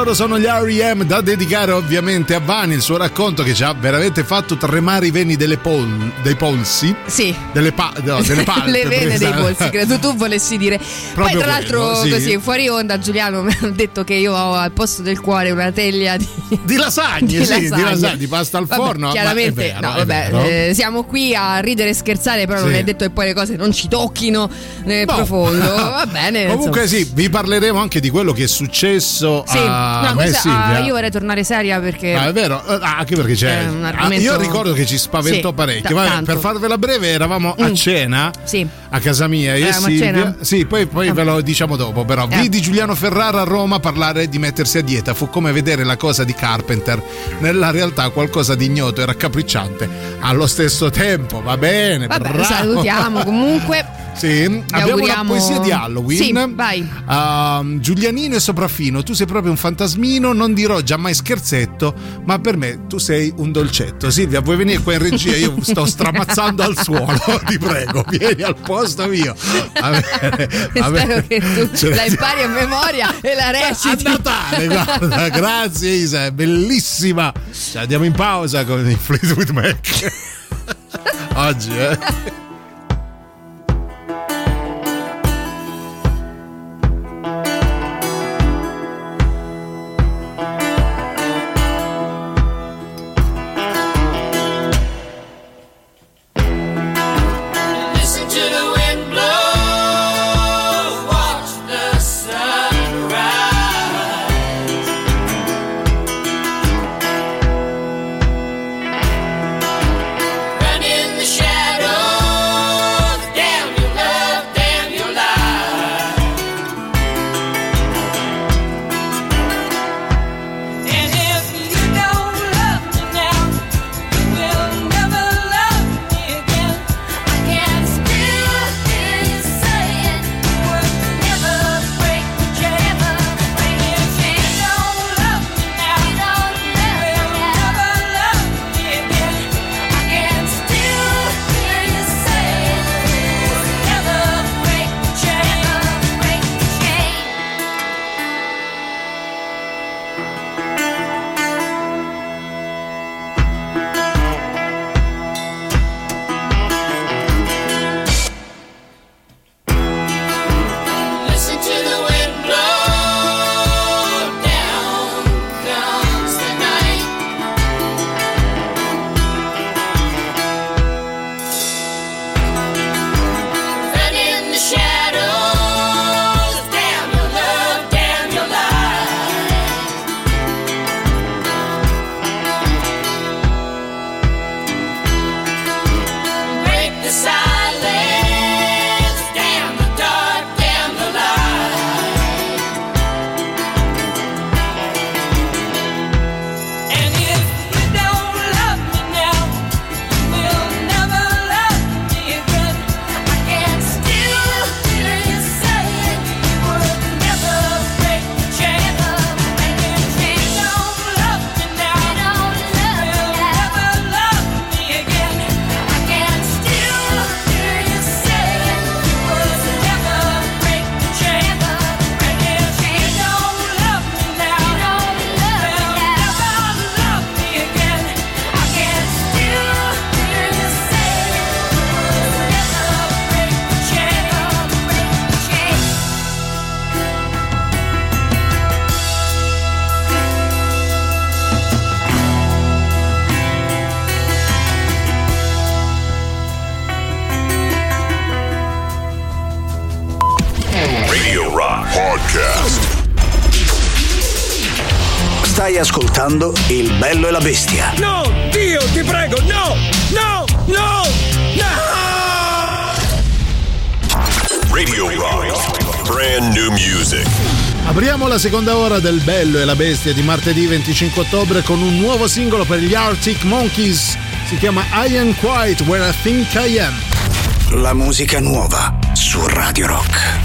loro sono gli R.E.M. da dedicare ovviamente a Vani, il suo racconto che ci ha veramente fatto tremare i veni delle pol- dei polsi. Sì. Delle, pa- no, delle palpebre. Le vene dei esatto. polsi, credo tu volessi dire. Poi, Proprio tra l'altro, sì. così fuori onda, Giuliano mi ha detto che io ho al posto del cuore una teglia di, Di lasagne, sì, di lasagne, di pasta al Vabbè, forno, Chiaramente, vero, no, vabbè, eh, siamo qui a ridere e scherzare, però non Sì. è detto che poi le cose non ci tocchino nel No. profondo. Va bene. Comunque insomma. sì, vi parleremo anche di quello che è successo Sì, a no, questa- ah, io vorrei tornare seria perché. Ah, è vero, Eh, anche perché c'è. Ah, argomento- io ricordo che ci spaventò Sì, parecchio. Vabbè, per farvela breve, eravamo a Mm. cena Sì. a casa mia io e a Silvia. cena? Sì, poi, poi ve lo diciamo dopo. Però Eh. vidi Giuliano Ferrara a Roma parlare di mettersi a dieta. Fu come vedere la cosa di Carpenter. Nella realtà qualcosa di ignoto e raccapricciante allo stesso tempo. Va bene, Vabbè, bravo. salutiamo comunque. Sì, abbiamo una auguriamo- poesia di Halloween. Sì, vai. Ehm, Giulianino e Sopraffino, tu sei proprio un fantasmino, non dirò già mai scherzetto, ma per me tu sei un dolcetto. Silvia, vuoi venire qua in regia? Io sto stramazzando al suolo, ti prego, vieni al posto mio. Va bene, va bene. Spero che tu Ce la impari a memoria e la a reciti. Natale, guarda, grazie Isa, è bellissima. Ci andiamo in pausa con i Fleetwood Mac. Oggi, eh. Ascoltando Il bello e la bestia. No, Dio, ti prego, no, no, no, no! Radio Rock. Brand new music. Apriamo la seconda ora del Bello e la Bestia di martedì 25 ottobre con un nuovo singolo per gli Arctic Monkeys. Si chiama I Am Quiet Where I Think I Am. La musica nuova su Radio Rock.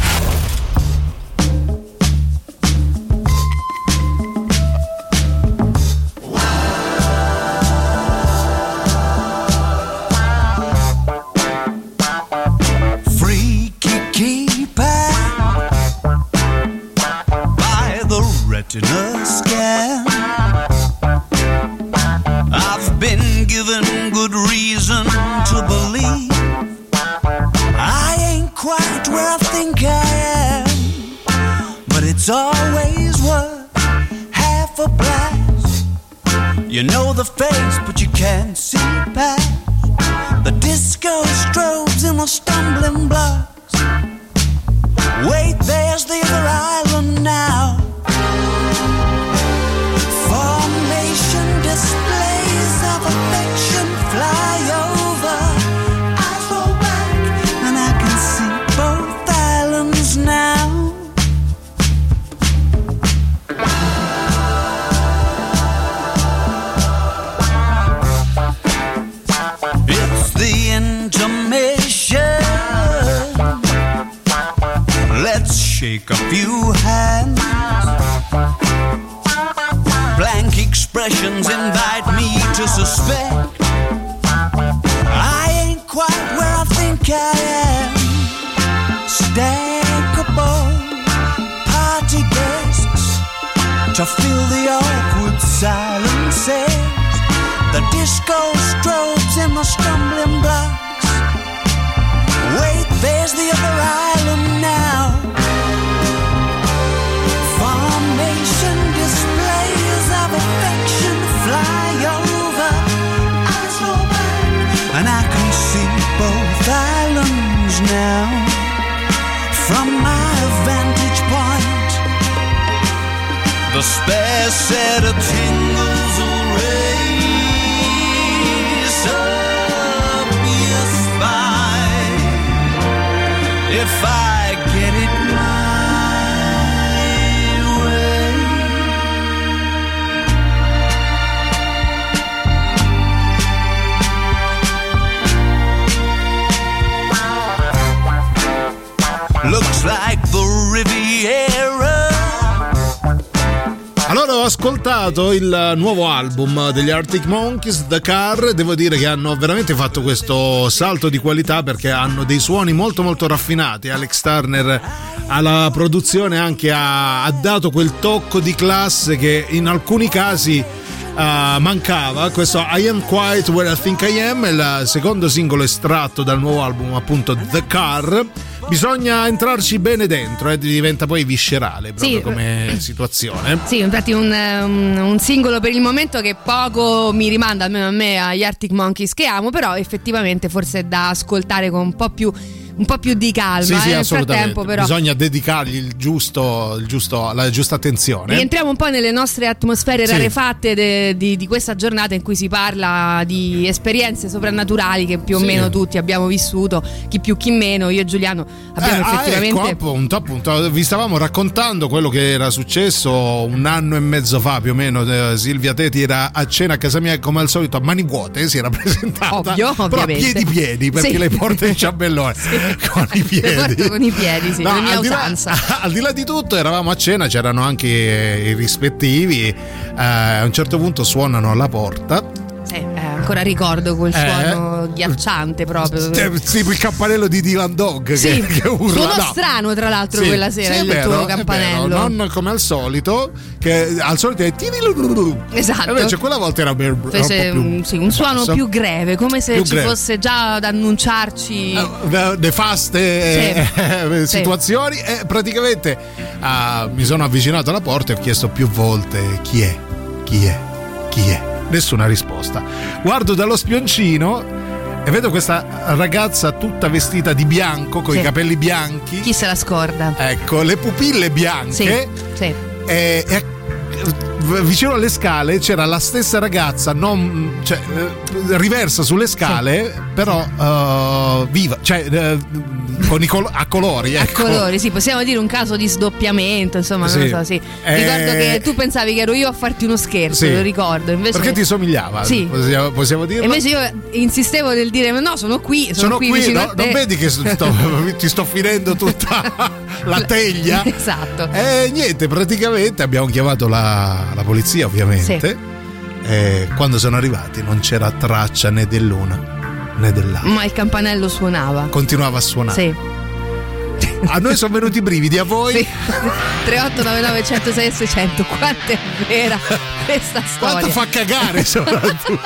Always half a blast. You know the face, but you can't see past the disco strobes and the stumbling blocks. Wait, there's the other island Blank expressions invite me to suspect I ain't quite where I think I am. Stackable party guests to fill the awkward silences. The disco strobes and the stumbling blocks. Wait, there's the other island now. The spare set of tingles will raise up your spine. If I get it my way. Looks like ho ascoltato il nuovo album degli Arctic Monkeys, The Car, devo dire che hanno veramente fatto questo salto di qualità perché hanno dei suoni molto molto raffinati. Alex Turner alla produzione anche ha, ha dato quel tocco di classe che in alcuni casi uh, mancava. Questo I Am Quiet Where I Think I Am il secondo singolo estratto dal nuovo album appunto The Car. Bisogna entrarci bene dentro, eh, diventa poi viscerale proprio Sì. come situazione. Sì, infatti un, un- un singolo per il momento che poco mi rimanda, almeno a me, agli Arctic Monkeys che amo, però effettivamente forse è da ascoltare con un po' più, un po' più di calma. Sì, sì, eh. Nel assolutamente. frattempo però Bisogna dedicargli il giusto, il giusto- la giusta attenzione. rientriamo un po' nelle nostre atmosfere Sì. rarefatte de- di, di questa giornata in cui si parla di esperienze soprannaturali che più o Sì. meno tutti abbiamo vissuto, chi più chi meno, io e Giuliano abbiamo Eh, ah, effettivamente... ecco, appunto, appunto, vi stavamo raccontando quello che era successo un anno e mezzo fa più o meno. Eh, Silvia Teti era a cena a casa mia come al solito a mani vuote, si era presentata. Ovvio, però a piedi piedi perché Sì. lei porta il ciambellone con i piedi. Con i piedi, sì, mia al, di là, al di là di tutto, eravamo a cena, c'erano anche i rispettivi. eh, a un certo punto suonano alla porta. Eh, ancora ricordo quel Eh. suono ghiacciante proprio. Tipo il campanello di Dylan Dog Sì, che, che urla. suono no. strano tra l'altro Sì, quella sera sì, il vero, tuo campanello. vero, non come al solito, che al solito è. Esatto. Invece quella volta era, un Fece un, sì, un suono basso. più greve, come se Più ci greve. fosse già ad annunciarci. Eh, nefaste eh, Sì. situazioni e praticamente ah, mi sono avvicinato alla porta e ho chiesto più volte chi è, chi è, chi è. Nessuna risposta. Guardo dallo spioncino e vedo questa ragazza tutta vestita di bianco, con Sì. i capelli bianchi. Chi se la scorda? Ecco, le pupille bianche. Sì, sì. E, e v- vicino alle scale c'era la stessa ragazza, non, cioè, eh, riversa sulle scale, però eh, viva, cioè eh, con i col- a colori. A Ecco. colori, sì, possiamo dire un caso di sdoppiamento, insomma, non Sì. lo so, sì. Eh, Ricordo che tu pensavi che ero io a farti uno scherzo, Sì. lo ricordo. Invece... Perché ti somigliava? Sì. Possiamo, possiamo dirlo? E invece io insistevo nel dire: No, sono qui, sono, Sono qui, vicino no? a non vedi che sto- ti sto finendo tutta la teglia? Esatto. E niente, praticamente abbiamo chiamato la, la polizia, ovviamente. E quando sono arrivati non c'era traccia né dell'una né dell'altra. Ma il campanello suonava. Continuava a suonare. Sì. A noi sono venuti i brividi, a voi? Sì. 3899 106 600 quanto è vera questa storia Quanto fa cagare soprattutto.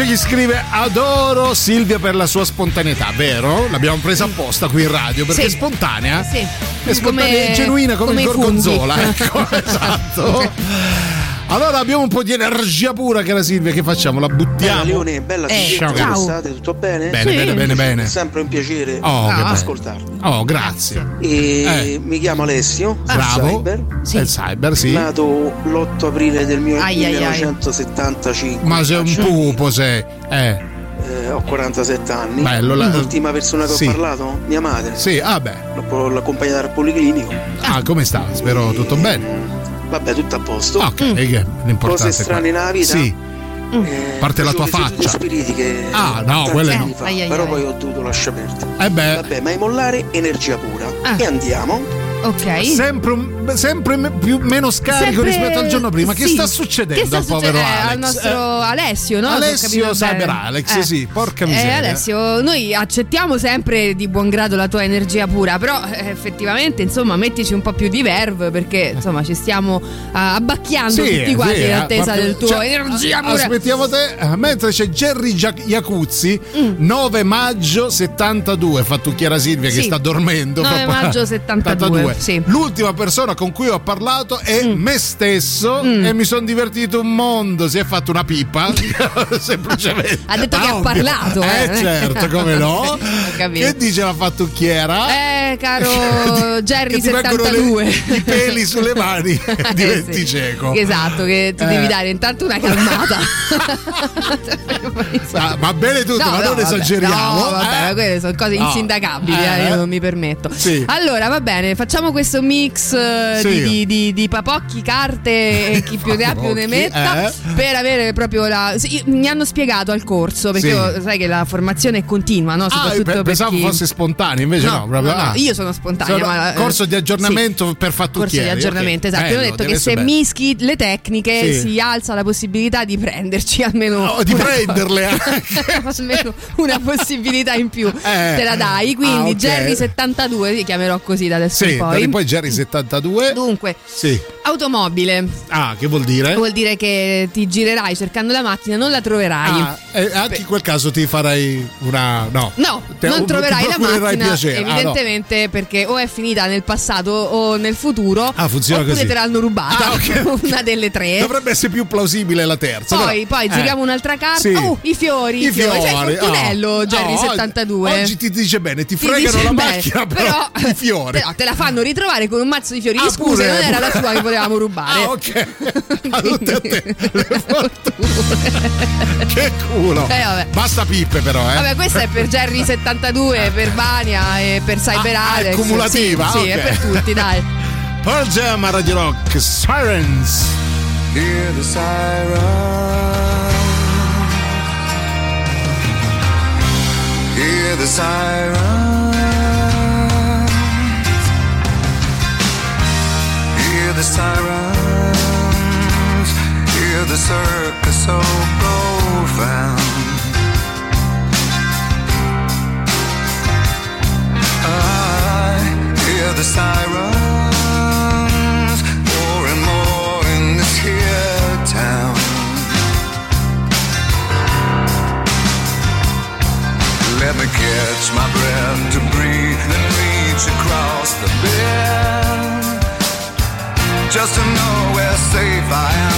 more c'è chi scrive adoro Silvia per la sua spontaneità, vero? L'abbiamo presa apposta qui in radio perché Sì. è spontanea. Sì. È spontanea, è genuina come, come il gorgonzola, ecco, esatto. Allora abbiamo un po' di energia pura, cara Silvia, che facciamo? La buttiamo? Leone, bella Eh, ciao. state? Tutto bene? Bene, Sì. bene, bene, bene. È sempre un piacere Oh, ascoltarlo. Oh, grazie. E Eh. mi chiamo Alessio, Bravo. cyber, Sì. Cyber, sì. nato l'8 aprile del mio Ai, ai, ai. 1975. Ma sei un pupo, sei. Eh, Eh, ho 47 anni. Bello, la- L'ultima persona che Sì. ho parlato, mia madre. sì, ah beh. L'ho, l'ho accompagnata al policlinico. Ah, come sta? Spero tutto bene. Vabbè, tutto a posto. Ok, che l'importante Cose strane nella vita? Sì, Eh, parte la tua facevo le sedute faccia. spiritiche Ah, no, quelle anni no. fa, Ai, ai, però ai. poi ho dovuto lasciare perdere. eh beh, Vabbè, ma mollare energia pura. Ah. E andiamo. Ok. sempre, un- sempre me- più, meno scarico Sempre- rispetto al giorno prima. Che sì. sta succedendo Che sta al povero eh, Alex? al nostro Alessio, no? Alessio. Cyber Alex, sì, porca Eh, miseria. Alessio, noi accettiamo sempre di buon grado la tua energia pura, però eh, effettivamente, insomma, mettici un po' più di verve perché, insomma, ci stiamo ah, abbacchiando Sì, tutti quanti sì, in eh, attesa del tuo cioè, energia pura. Aspettiamo te, eh, mentre c'è Jerry Gia- Iacuzzi, 9 maggio 72, fattucchiera Silvia che Mm. Sta dormendo. 9 proprio- maggio 72. 62. sì. L'ultima persona con cui ho parlato è Mm. me stesso e mi sono divertito un mondo. Si è fatto una pipa, semplicemente. Ha detto che Ah, ha ovvio. parlato, eh. Eh, certo, come no? Che dice la fattucchiera? Eh, caro Jerry che ti vengono 72. le- i peli sulle mani Eh, diventi sì. cieco. Esatto, che ti Eh. devi dare intanto una calmata. Ah, va bene tutto, No, ma no, non vabbè, esageriamo. No, vabbè, eh? quelle sono cose insindacabili, Eh, eh, eh. io non mi permetto. Sì. Allora, va bene, facciamo questo mix eh, Sì. di, di- di- di papocchi, carte e chi più ne ha più ne metta eh. per avere proprio la. io- mi hanno spiegato al corso, perché Sì. io- sai che la formazione è continua, no? Ah, Soprattutto per pensavo chi... fosse spontaneo, invece no, No, proprio. no, no, ah. io sono spontanea. Sono- ma, eh, corso di aggiornamento sì. per Corso fattucchieri. di aggiornamento, ok. esatto. Bello, ho detto che se bello. mischi le tecniche si alza la possibilità di prenderci almeno. Oh, di prenderle cosa. almeno una possibilità in più. Eh. Te la dai. Quindi Ah, ok. Jerry72 ti chiamerò così da adesso Sì, in da poi. poi Jerry 72. Dunque, Sì. automobile. Ah, che vuol dire? Vuol dire che ti girerai cercando la macchina, non la troverai. Ah, e anche in quel caso ti farai una. No. No, Te- non troverai la macchina piacere. Ah, no. evidentemente perché o è finita nel passato o nel futuro Ah, funziona oppure così. te l'hanno rubata, Ah, ok. una delle tre. Dovrebbe essere più plausibile la terza. Poi, però- poi eh. giriamo un'altra carta. Sì. Oh, i fiori. I fiori. Sei fortunello, oh. Jerry Oh, oggi- 72. Oggi ti dice bene, ti Ti fregano la bene, macchina, però, i fiori. Però te la fanno ritrovare con un mazzo di fiori. Ah, Scusa, pure, non era pure. la sua che volevamo rubare. Ah, ok. A tutte a te. Le fortune. che culo. Eh, vabbè. Basta pippe, però, eh. Vabbè, questa è per Jerry 72, per Vania e per Cyber Ah, è Alex. cumulativa? Sì, sì, Ok. è per tutti, dai. Pearl Jam a Radio Rock, Sirens. Hear the siren. Hear the siren. Sirens. Hear the circus so profound. I hear the sirens more and more in this here town. Let me catch my breath to breathe and reach across the bed. Just to know where safe. I am,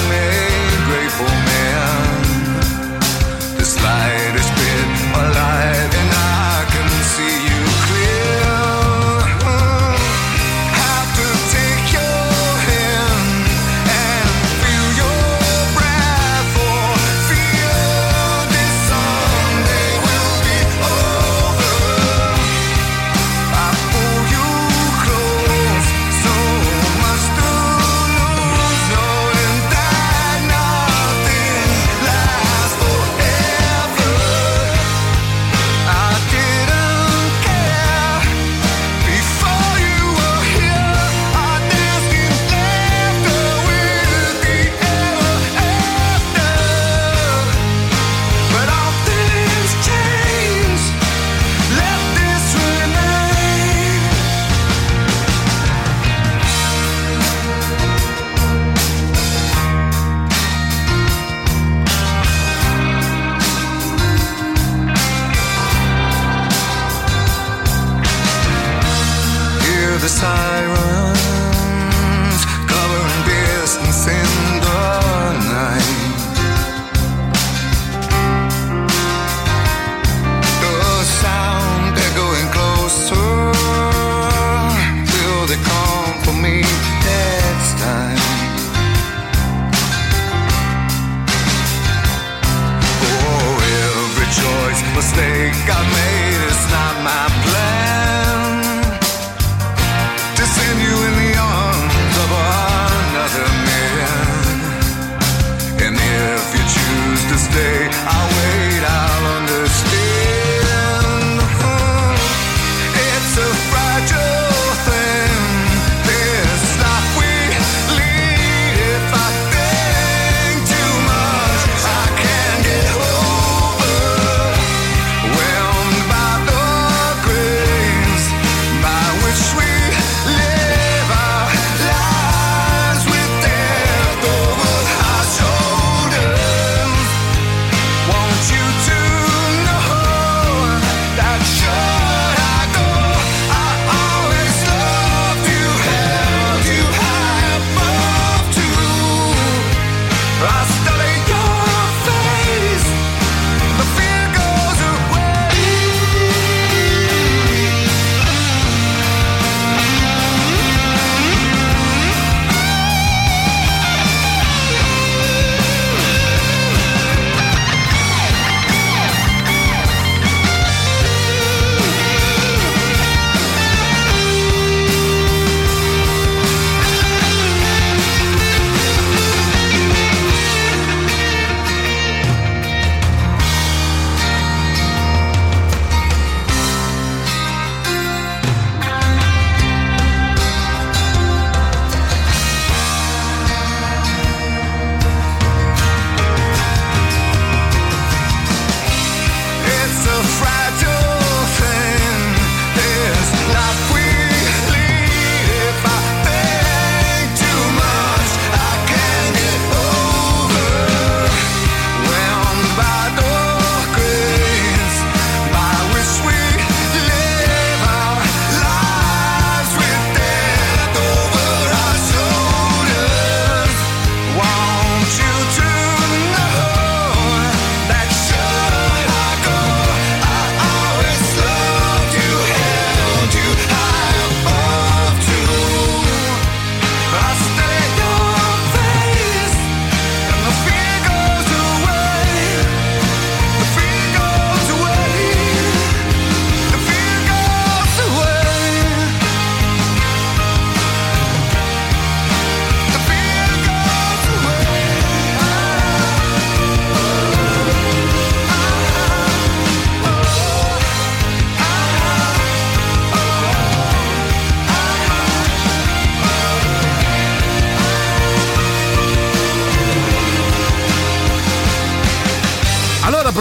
I run.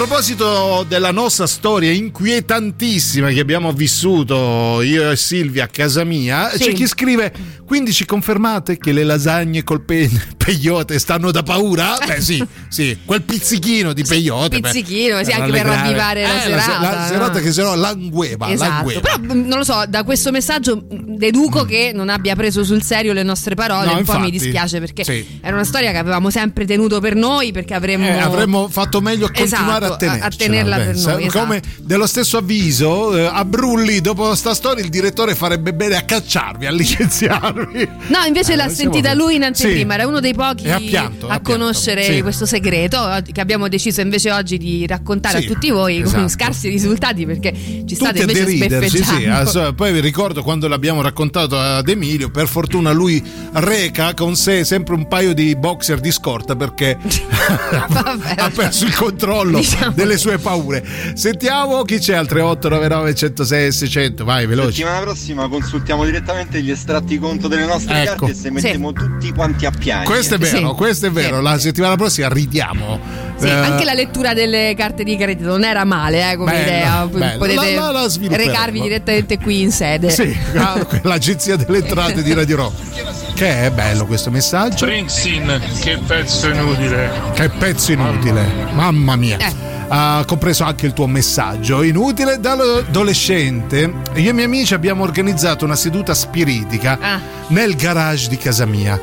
Proposito della nostra storia inquietantissima che abbiamo vissuto io e Silvia a casa mia, Sì. c'è chi scrive: Quindi ci confermate che le lasagne col pe- peyote stanno da paura? Beh, sì, sì, quel pizzichino di peyote. beh, pizzichino, sì, anche per rallegrare. ravvivare la Eh, serata, La, no? serata che sennò langueva, Esatto, langueva. però mh, non lo so, da questo messaggio mh, deduco che non abbia preso sul serio le nostre parole, No, un po' mi infatti, dispiace perché sì. era una storia che avevamo sempre tenuto per noi perché avremmo... Eh, avremmo fatto meglio a continuare Esatto, a tenercela. a tenerla per pensa. noi, Come esatto. dello stesso avviso, eh, a Brulli, dopo sta storia, il direttore farebbe bene a cacciarvi, a licenziarvi. No, invece Eh, l'ha siamo- sentita lui in Sì. anteprima, era uno dei pochi pianto, a pianto. conoscere Sì. questo segreto che abbiamo deciso invece oggi di raccontare Sì, a tutti voi con esatto. scarsi risultati perché ci state Tutti a invece deriderci, sì. sbeffeggiando. adesso- Poi vi ricordo quando l'abbiamo raccontato ad Emilio, per fortuna lui reca con sé sempre un paio di boxer di scorta perché ha perso il controllo Diciamo delle sue paure. Sentiamo chi c'è al 3899 106 600, vai veloci. Settimana prossima consultiamo direttamente gli estratti conto delle nostre Ecco. carte e se mettiamo tutti quanti a piangere. Questo è vero, questo è vero. La settimana prossima ridiamo. Sì, Eh, anche la lettura delle carte di credito non era male eh, come Bella, idea. Bella. Potete La- la- la recarvi direttamente qui in sede. Sì, l'agenzia delle entrate di Radio Rock. Che è bello questo messaggio. Springsteen, che pezzo inutile. Che pezzo inutile, mamma mia. Ha compreso anche il tuo messaggio inutile da adolescente. Io e i miei amici abbiamo organizzato una seduta spiritica nel garage di casa mia.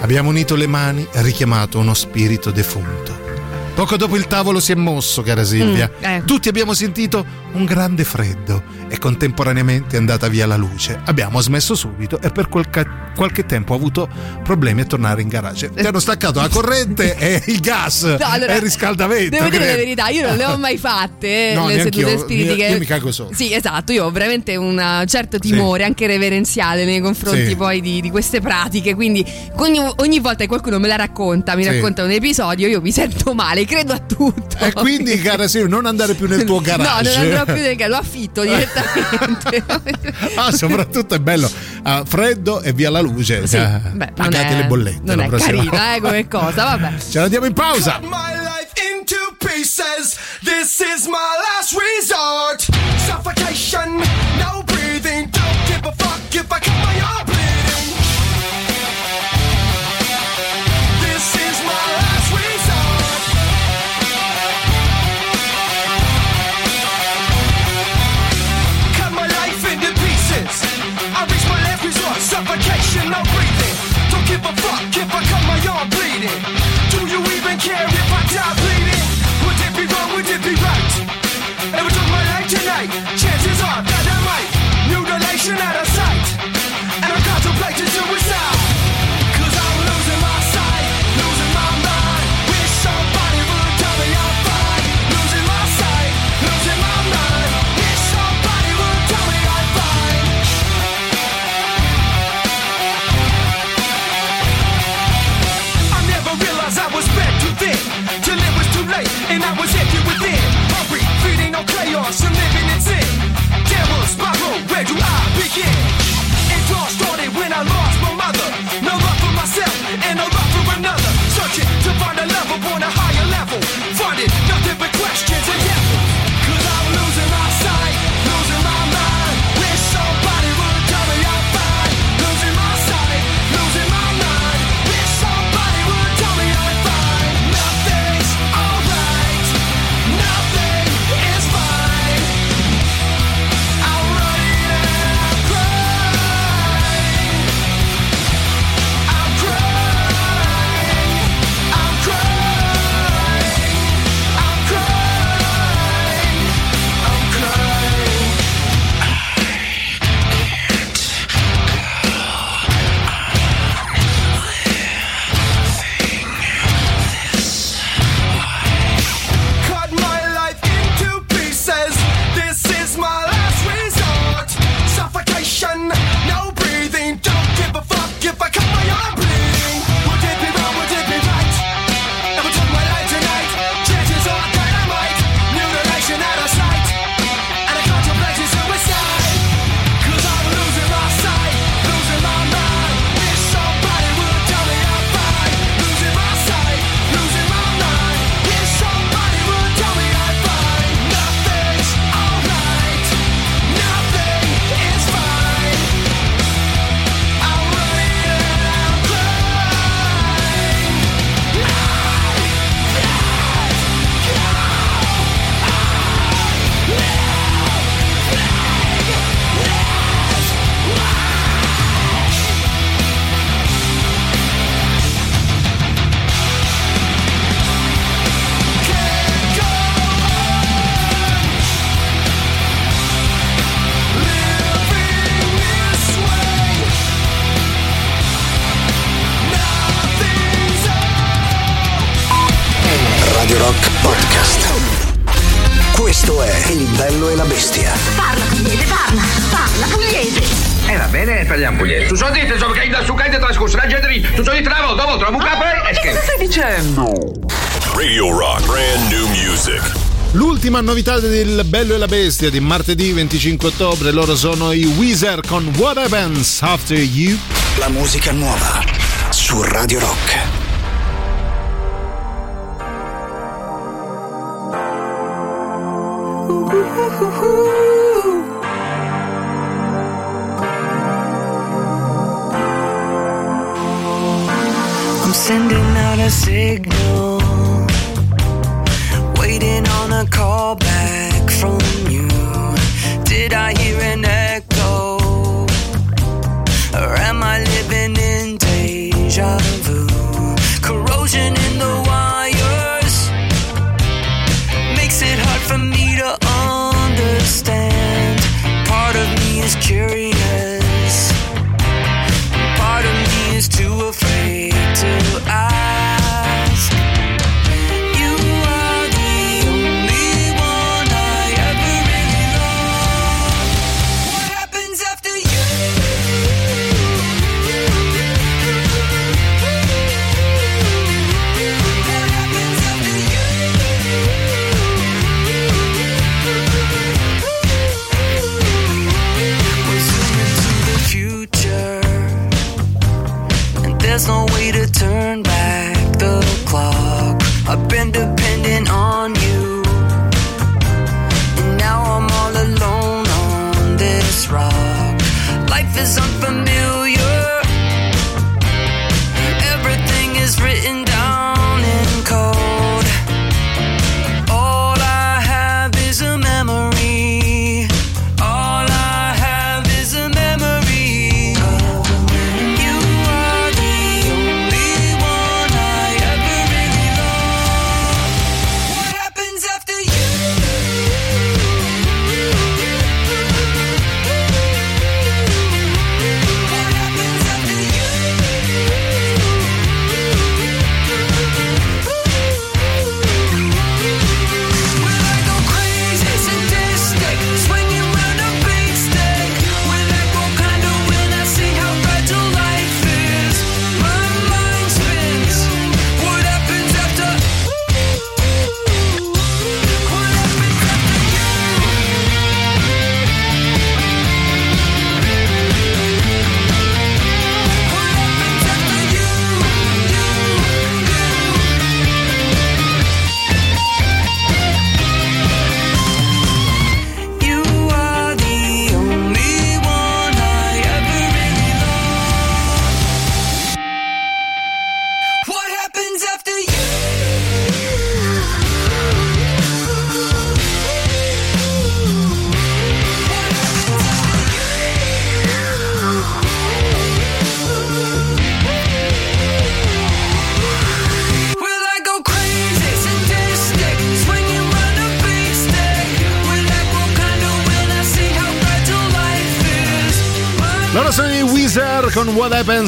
Abbiamo unito le mani e richiamato uno spirito defunto. Poco dopo il tavolo si è mosso, cara Silvia. Mm, eh. Tutti abbiamo sentito un grande freddo e contemporaneamente è andata via la luce. Abbiamo smesso subito e per qualche, qualche tempo ho avuto problemi a tornare in garage. Ti hanno staccato la corrente e il gas No, allora, e il riscaldamento. Devo dire credo. la verità, io non le ho mai fatte eh, No, le sedute spiritiche. Io- io mi cago solo. Sì, esatto, io ho veramente un certo timore, anche reverenziale nei confronti Sì. poi di, di queste pratiche. Quindi ogni, ogni volta che qualcuno me la racconta, mi Sì. racconta un episodio, io mi sento male, credo a tutto. E quindi, cara Silvia, non andare più nel tuo No, garage. non andrò più nel garage, lo affitto direttamente. Ah, soprattutto è bello. Ah, freddo e via la luce. Sì, Ah, beh, pagate è- le bollette. non la è prossima carina, eh, come cosa, vabbè. Ce la diamo in pausa. my life into pieces. This is my last resort. Suffocation, no breathing. Don't give a fuck if I cut my arm Do you even care novità del Bello e la Bestia di martedì 25 ottobre, loro sono i Weezer con What Happens After You. La musica nuova su Radio Rock. I'm sending out a signal, call back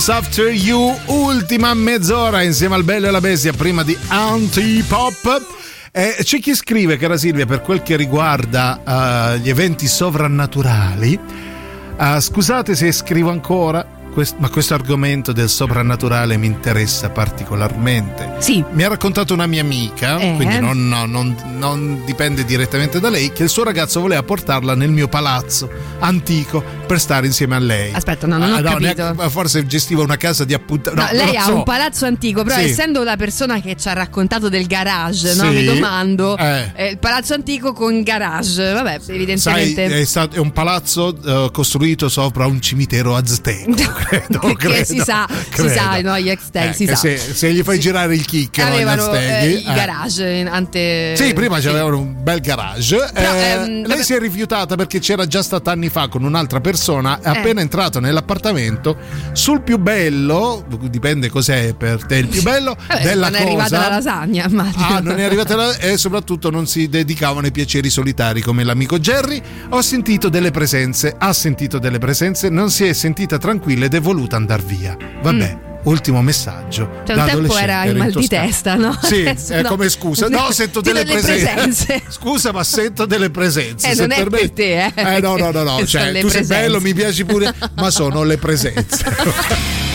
Happens After You, ultima mezz'ora insieme al Bello e la Bestia prima di Antipop. Eh, c'è chi scrive, cara Silvia, per quel che riguarda eh, gli eventi sovrannaturali. eh, scusate se scrivo ancora, quest- ma questo argomento del soprannaturale mi interessa particolarmente. Sì. Mi ha raccontato una mia amica, Eh. quindi non, no, non- non dipende direttamente da lei, che il suo ragazzo voleva portarla nel mio palazzo antico per stare insieme a lei. Aspetta, no, non ho Ah, capito. neanche- forse gestiva una casa di appuntamento. No, lei ha un palazzo antico, però Sì. essendo la persona che ci ha raccontato del garage, no? Sì. mi domando, Eh. eh, il palazzo antico con garage, vabbè, Sai, evidentemente... è, stato- è un palazzo eh, costruito sopra un cimitero azteco, credo. che, che credo, si sa, credo. si sa, no, gli Aztec, Eh, si sa. se, se gli fai girare il kick no, Avevano eh, aztechi, i eh. garage ante... Sì, prima c'avevano un bel garage. Però, Eh, ehm, lei si è rifiutata perché c'era già stata anni fa con un'altra persona. È Eh. appena entrato nell'appartamento. Sul più bello, dipende cos'è per te il più bello, Vabbè, della non è cosa. arrivata la lasagna, immagino. Ah, non è arrivata la... e soprattutto non si dedicavano ai piaceri solitari come l'amico Jerry. Ho sentito delle presenze, ha sentito delle presenze, non si è sentita tranquilla ed è voluta andare via. Vabbè. ultimo messaggio. Cioè, un tempo era il mal di testa, no? Sì, Adesso è no. come scusa. No, sento delle do le presenze. presenze. Scusa, ma sento delle presenze. Eh, Se non è per te, eh. Eh, no, no, no, no. Cioè, tu sei presenze. bello, mi piaci pure, ma sono le presenze.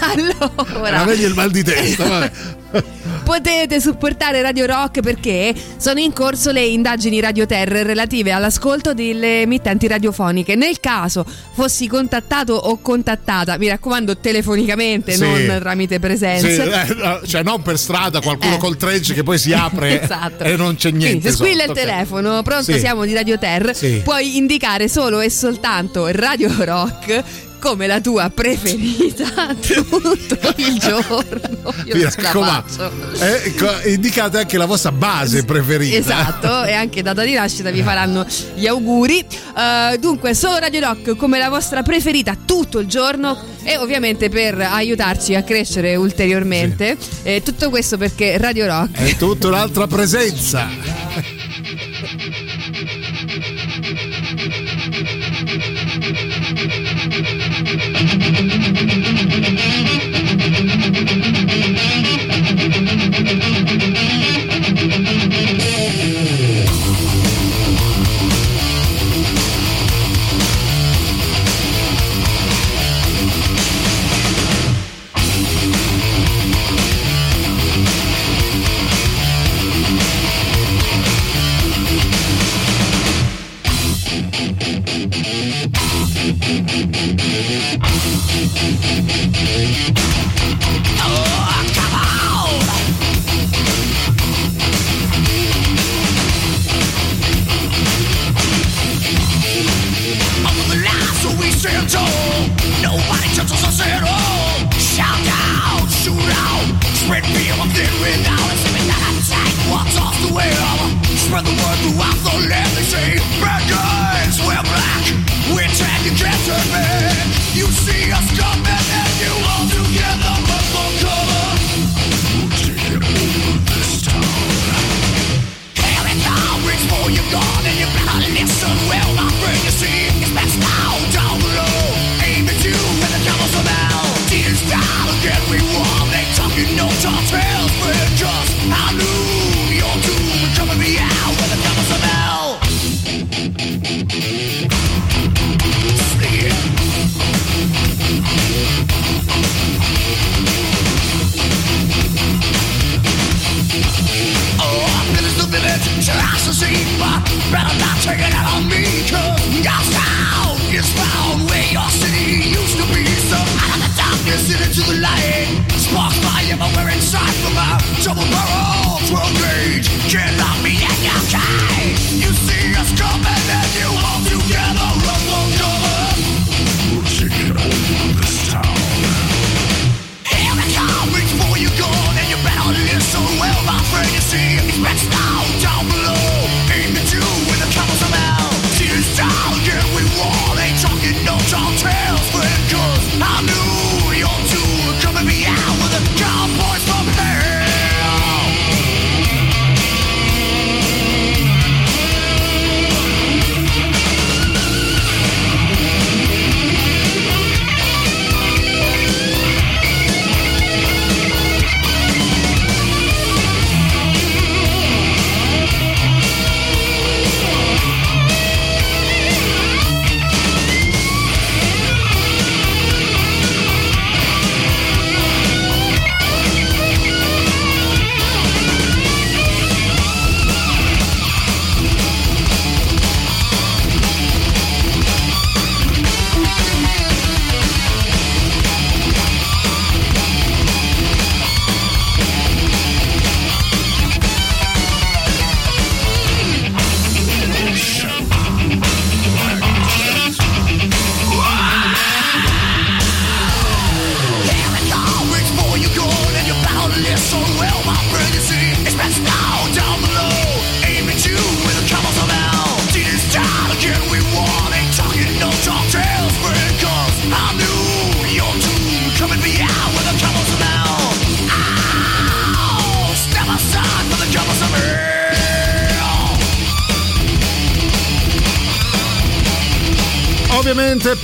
Allora, Era meglio il mal di testa. Vabbè. Potete supportare Radio Rock perché sono in corso le indagini Radio Terra relative all'ascolto delle emittenti radiofoniche. Nel caso fossi contattato o contattata, mi raccomando telefonicamente, Sì. non tramite Sì, presenze. eh, cioè, non per strada qualcuno Eh. col tregge che poi si apre Esatto. e non c'è niente. Quindi, se squilla il sotto, ok. telefono, pronto Sì. siamo di Radio Ter, Sì. puoi indicare solo e soltanto Radio Rock come la tua preferita tutto il giorno. Io Mi raccomando. Eh, indicate anche la vostra base preferita. Esatto, e anche data di nascita vi faranno gli auguri. Eh, dunque, solo Radio Rock come la vostra preferita tutto il giorno e ovviamente per aiutarci a crescere ulteriormente. Eh, tutto questo perché Radio Rock È tutta un'altra presenza. Thank you.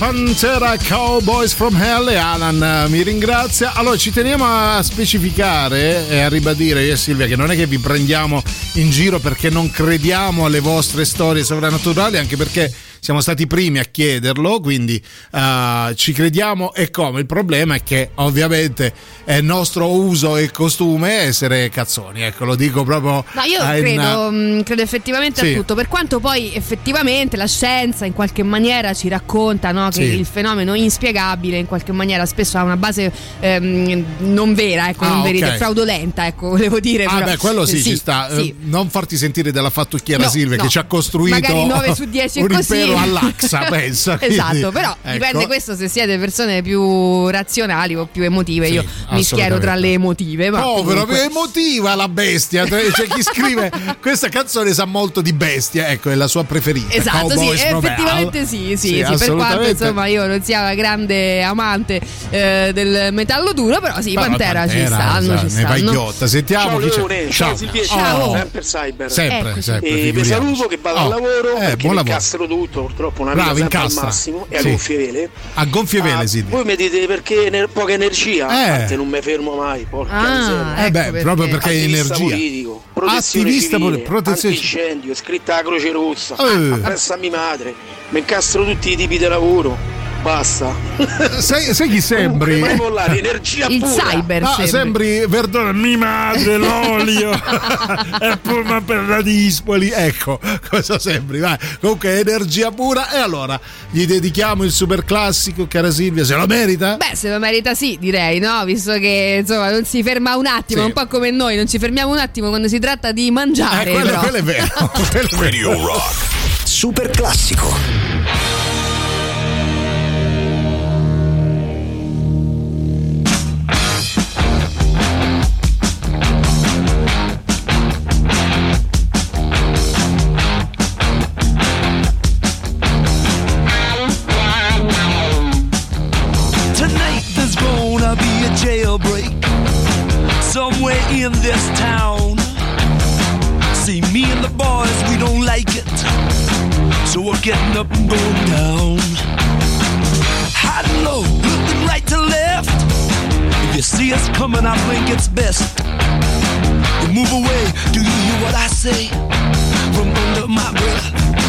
Pantera Cowboys from Hell e Alan eh, mi ringrazia. Allora ci teniamo a specificare e a ribadire io e Silvia che non è che vi prendiamo in giro perché non crediamo alle vostre storie sovrannaturali, anche perché siamo stati i primi a chiederlo, quindi eh, ci crediamo e come. Il problema è che ovviamente è nostro uso e costume essere cazzoni, ecco, lo dico proprio No, io credo, mh, credo effettivamente Sì. a tutto, per quanto poi effettivamente la scienza in qualche maniera ci racconta no, che Sì. il fenomeno inspiegabile in qualche maniera spesso ha una base ehm, non vera, ecco, Ah, non ok. verita- fraudolenta, ecco, volevo dire. Ah, però- beh, quello sì, eh, ci sta. Eh, sì. Non farti sentire della fattucchiera No, Silvia no. che ci ha costruito Magari 9 su 10 è un così. Impero all'Axa, pensa. quindi, esatto, però ecco. dipende questo se siete persone più razionali o più emotive. Io mi schiero tra le emotive. Ma Povero, comunque- emotiva la bestia. C'è chi scrive questa canzone sa molto di bestia, ecco, è la sua preferita. Esatto, sì, Cowboys from effettivamente sì, sì, sì, per quanto assolutamente. insomma io non sia una grande amante eh, del metallo duro, però sì, Però Pantera, ci Pantera, stanno, sa, ci stanno. ghiotta. Sentiamo Ciao chi c'è. Leone, ciao Silvietta, Oh. sempre Cyber. Sempre, Eccoci. sempre. E vi saluto che vado Oh, al lavoro eh, buon lavoro. incastro purtroppo una Bravo, sempre al incastra. massimo e a Sì. gonfie vele. A gonfie vele, Ah, Silvia. Voi mi dite perché ener- poca energia? Eh. Infatti non mi fermo mai, porca Ah, miseria. Eh beh, proprio perché hai Attivista energia. politico, protezione Attivista civile, poli- protezione civile. antincendio, scritta alla Croce Rossa, Eh. appresso a mia madre, mi incastro tutti i tipi di lavoro. Basta. Sai, sai chi sembri? Comunque, là, l'energia Il pura. cyber Ah, sembri. Verdone, mi madre, l'olio e poi ma per la dispoli. Ecco cosa sembri. Vai. Comunque, energia pura. E allora gli dedichiamo il super classico, cara Silvia. Se lo merita? Beh, se lo merita sì, direi, no? Visto che insomma non si ferma un attimo, Sì. un po' come noi, non ci fermiamo un attimo quando si tratta di mangiare. Eh, quello, però. quello è vero. quello è vero. Radio Rock. Super classico. Getting up and going down. High and low, looking right to left. If you see us coming, I think it's best. You move away, do you hear what I say? From under my breath.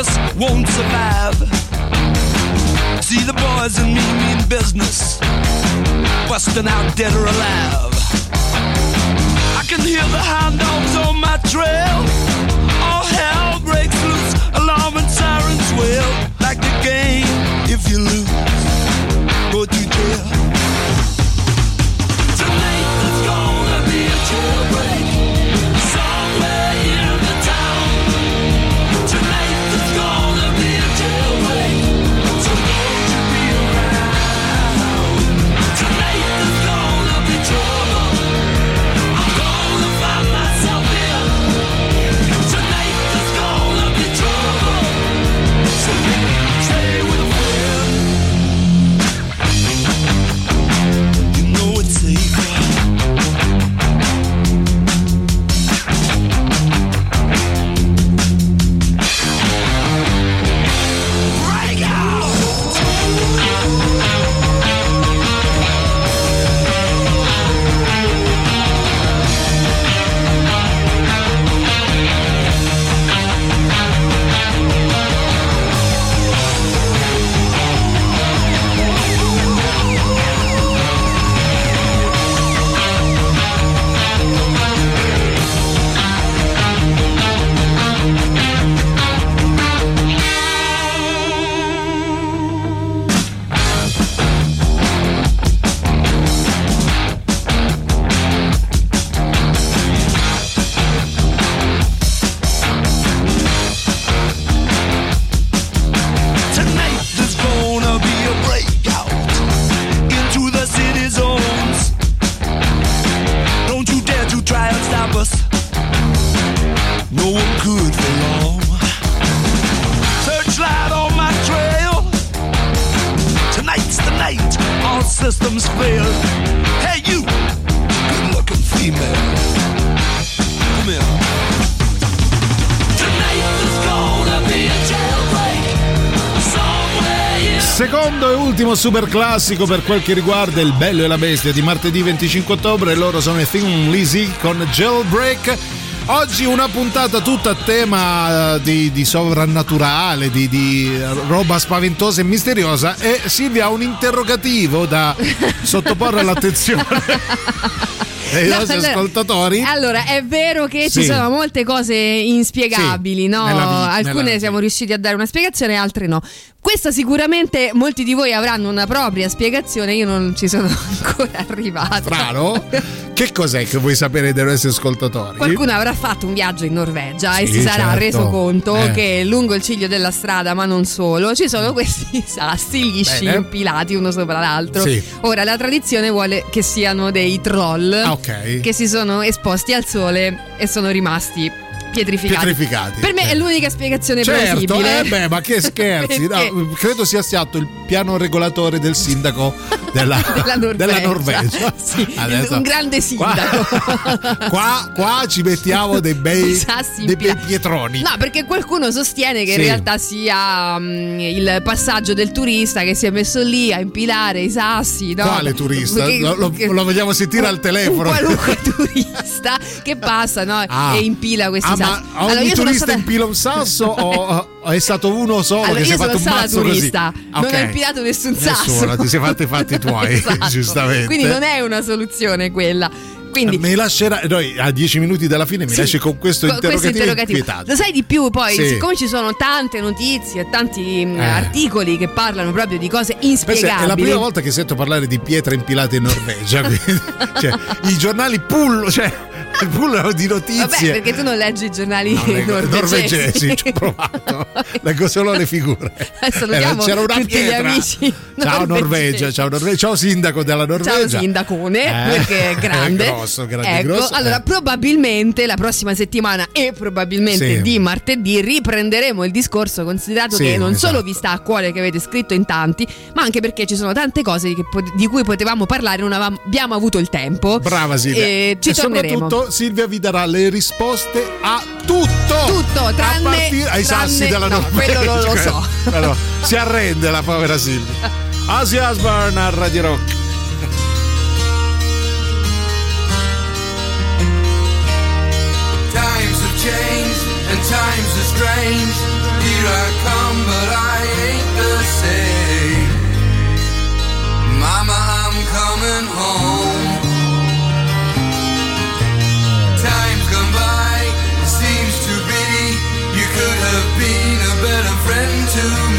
Us won't survive. See the boys and me mean business, busting out dead or alive. I can hear the hound dogs on my trail. All hell breaks loose, alarm and sirens wail. Like the game, if you lose, super classico per quel che riguarda il bello e la bestia di martedì 25 ottobre, loro sono i Thin Lizzy con Jailbreak. Oggi una puntata tutta a tema eh, di, di sovrannaturale, di, di roba spaventosa e misteriosa e Silvia ha un interrogativo da sottoporre all'attenzione dei No, nostri allora- ascoltatori. Allora, è vero che Sì. ci sono molte cose inspiegabili, Sì, no? nella vi- Alcune siamo riusciti a dare una spiegazione, altre no. Questa sicuramente molti di voi avranno una propria spiegazione, io non ci sono ancora arrivata. Strano? Che cos'è che vuoi sapere dei nostri ascoltatori? Qualcuno avrà fatto un viaggio in Norvegia e Sì, si sarà certo. reso conto Eh. che lungo il ciglio della strada, ma non solo, ci sono questi sassi lisci Bene. impilati uno sopra l'altro. Sì. Ora la tradizione vuole che siano dei troll Ah, ok. che si sono esposti al sole e sono rimasti pietrificati. Pietrificati. Per me è l'unica spiegazione Certo, plausibile. eh beh, ma che scherzi! No, credo sia stato il piano regolatore del sindaco della, Della Norvegia. della Norvegia. Sì, Adesso- un grande sindaco. Qua, qua ci mettiamo dei bei, sassi dei bei pietroni. No, perché qualcuno sostiene che in Sì. realtà sia mm, il passaggio del turista che si è messo lì a impilare i sassi. No? Quale turista? Che- Lo, che- lo vogliamo sentire al telefono. qualunque turista che passa no? Ah. e impila questi. Ma Allora, ogni io sono turista stata- impila un sasso o, o è stato uno solo Allora, che si è fatto un mazzo turista, così? non Ok. ho impilato nessun sasso. Nessuno, ti sei fatto i fatti tuoi, Esatto. giustamente. Quindi non è una soluzione quella. Quindi Mi lascerà, noi a dieci minuti dalla fine mi Sì, lasci con questo interrogativo, inquietante. Lo sai di più poi, Sì. siccome ci sono tante notizie tanti mh, Eh. articoli che parlano proprio di cose inspiegabili. è la prima volta che sento parlare di pietre impilate in Norvegia. cioè, I giornali pullano, cioè, pullano di notizie. Vabbè, perché tu non leggi i giornali No, norvegesi. norvegesi, ci ho provato. Leggo solo le figure. Salutiamo Eh, c'era una tutti pietra. gli amici Ciao. Norvegia, ciao Norvegia, ciao sindaco della Norvegia. Ciao sindacone, Eh, perché è grande. grosso, grande, ecco, grosso, allora eh. probabilmente la prossima settimana e probabilmente Sì. di martedì riprenderemo il discorso considerato Sì, che non esatto. solo vi sta a cuore che avete scritto in tanti, ma anche perché ci sono tante cose che di cui potevamo parlare non avevamo- abbiamo avuto il tempo. Brava Silvia. E ci e torneremo. soprattutto Silvia vi darà le risposte a tutto. Tutto, tranne- a partire ai sassi tranne- della no, Norvegia. quello non lo so. Però si arrende la povera Silvia. Ozzy Osbourne a Radio Rock. Times have changed and times are strange. Here I come, but I ain't the same. Mama, I'm coming home. Friend to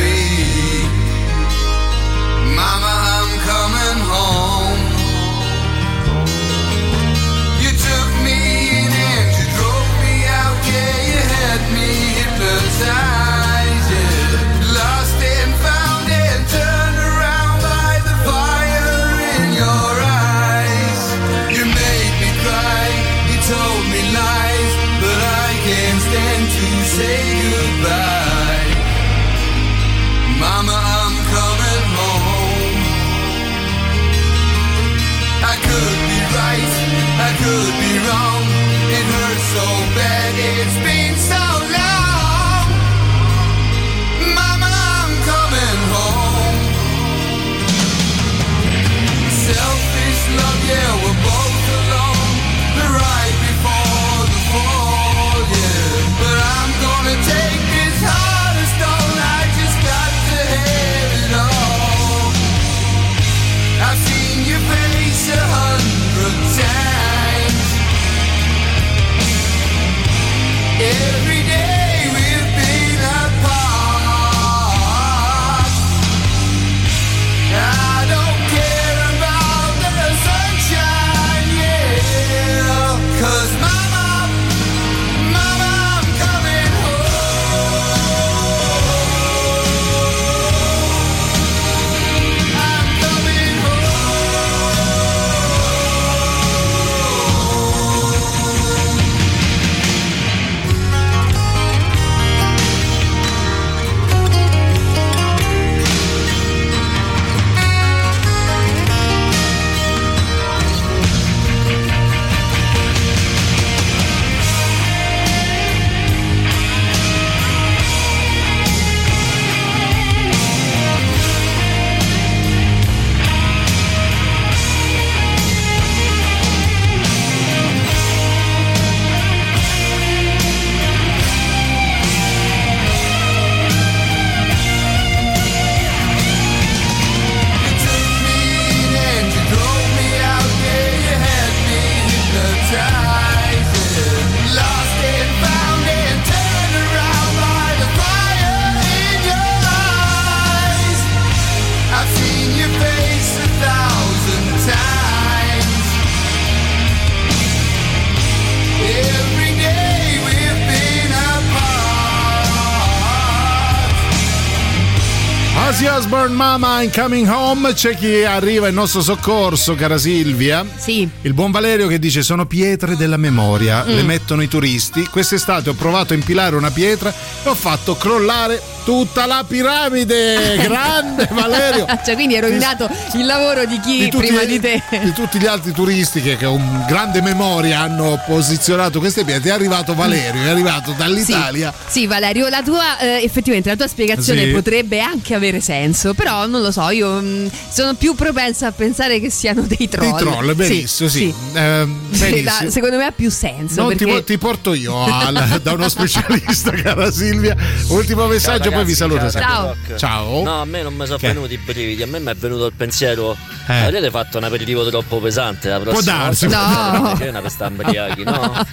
Mama, I'm coming home. C'è chi arriva in nostro soccorso, cara Silvia. Sì. Il buon Valerio che dice: Sono pietre della memoria, Mm. le mettono i turisti. Quest'estate ho provato a impilare una pietra e ho fatto crollare tutta la piramide. Grande Valerio! cioè, quindi hai rovinato il lavoro di chi Di prima di te. di tutti gli altri turisti che con grande memoria hanno posizionato queste pietre, è arrivato Valerio, è arrivato dall'Italia. Sì, Valerio, la tua eh, effettivamente la tua spiegazione Sì. potrebbe anche avere senso, però non lo so, io mh, sono più propensa a pensare che siano dei troll. Dei troll, benissimo, sì. Ehm, Sì, benissimo. da- secondo me ha più senso. No, ti, perché... po- ti porto io al- da uno specialista, cara Silvia. Ultimo messaggio, poi vi saluto. Ciao. Ciao. No, a me non mi sono Che? venuti i brividi, a me mi è venuto il pensiero. Eh. Avete fatto un aperitivo troppo pesante la prossima darsi, volta? può darsi. Che è una per sta imbriachi, no?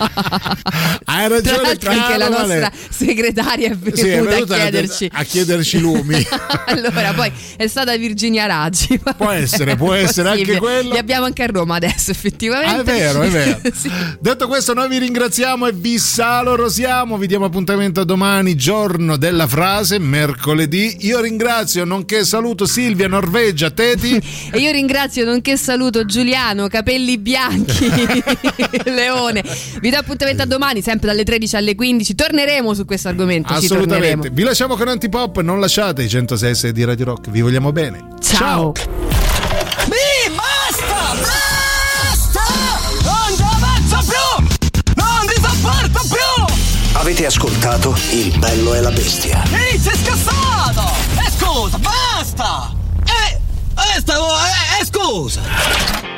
Hai Tra ragione, l'altro anche la nostra segretaria è venuta, Sì, è venuta a chiederci. a chiederci lumi. allora, poi è stata Virginia Raggi. Può essere, può essere anche quello. Li abbiamo anche a Roma adesso, effettivamente. Ah, è vero, è vero. Sì. Detto questo, noi vi ringraziamo e vi salorosiamo. Vi diamo appuntamento domani, giorno della frase, mercoledì. Io ringrazio, nonché saluto Silvia Norvegia, Teti. E io ringrazio, nonché saluto Giuliano, capelli bianchi, Leone. Vi do appuntamento a domani, sempre dalle 13 alle 15. Torneremo su questo argomento. Assolutamente. Vi lasciamo con Antipop, non lasciate i 106 di Radio Rock. Vi vogliamo bene. Ciao. Mi basta! Basta! Non ci avanzo più! Non ti sopporto più! Avete ascoltato Il bello e la bestia. Ehi, sei scassato! E scusa, basta! Eh, eh, stavo... Eh, eh, scusa!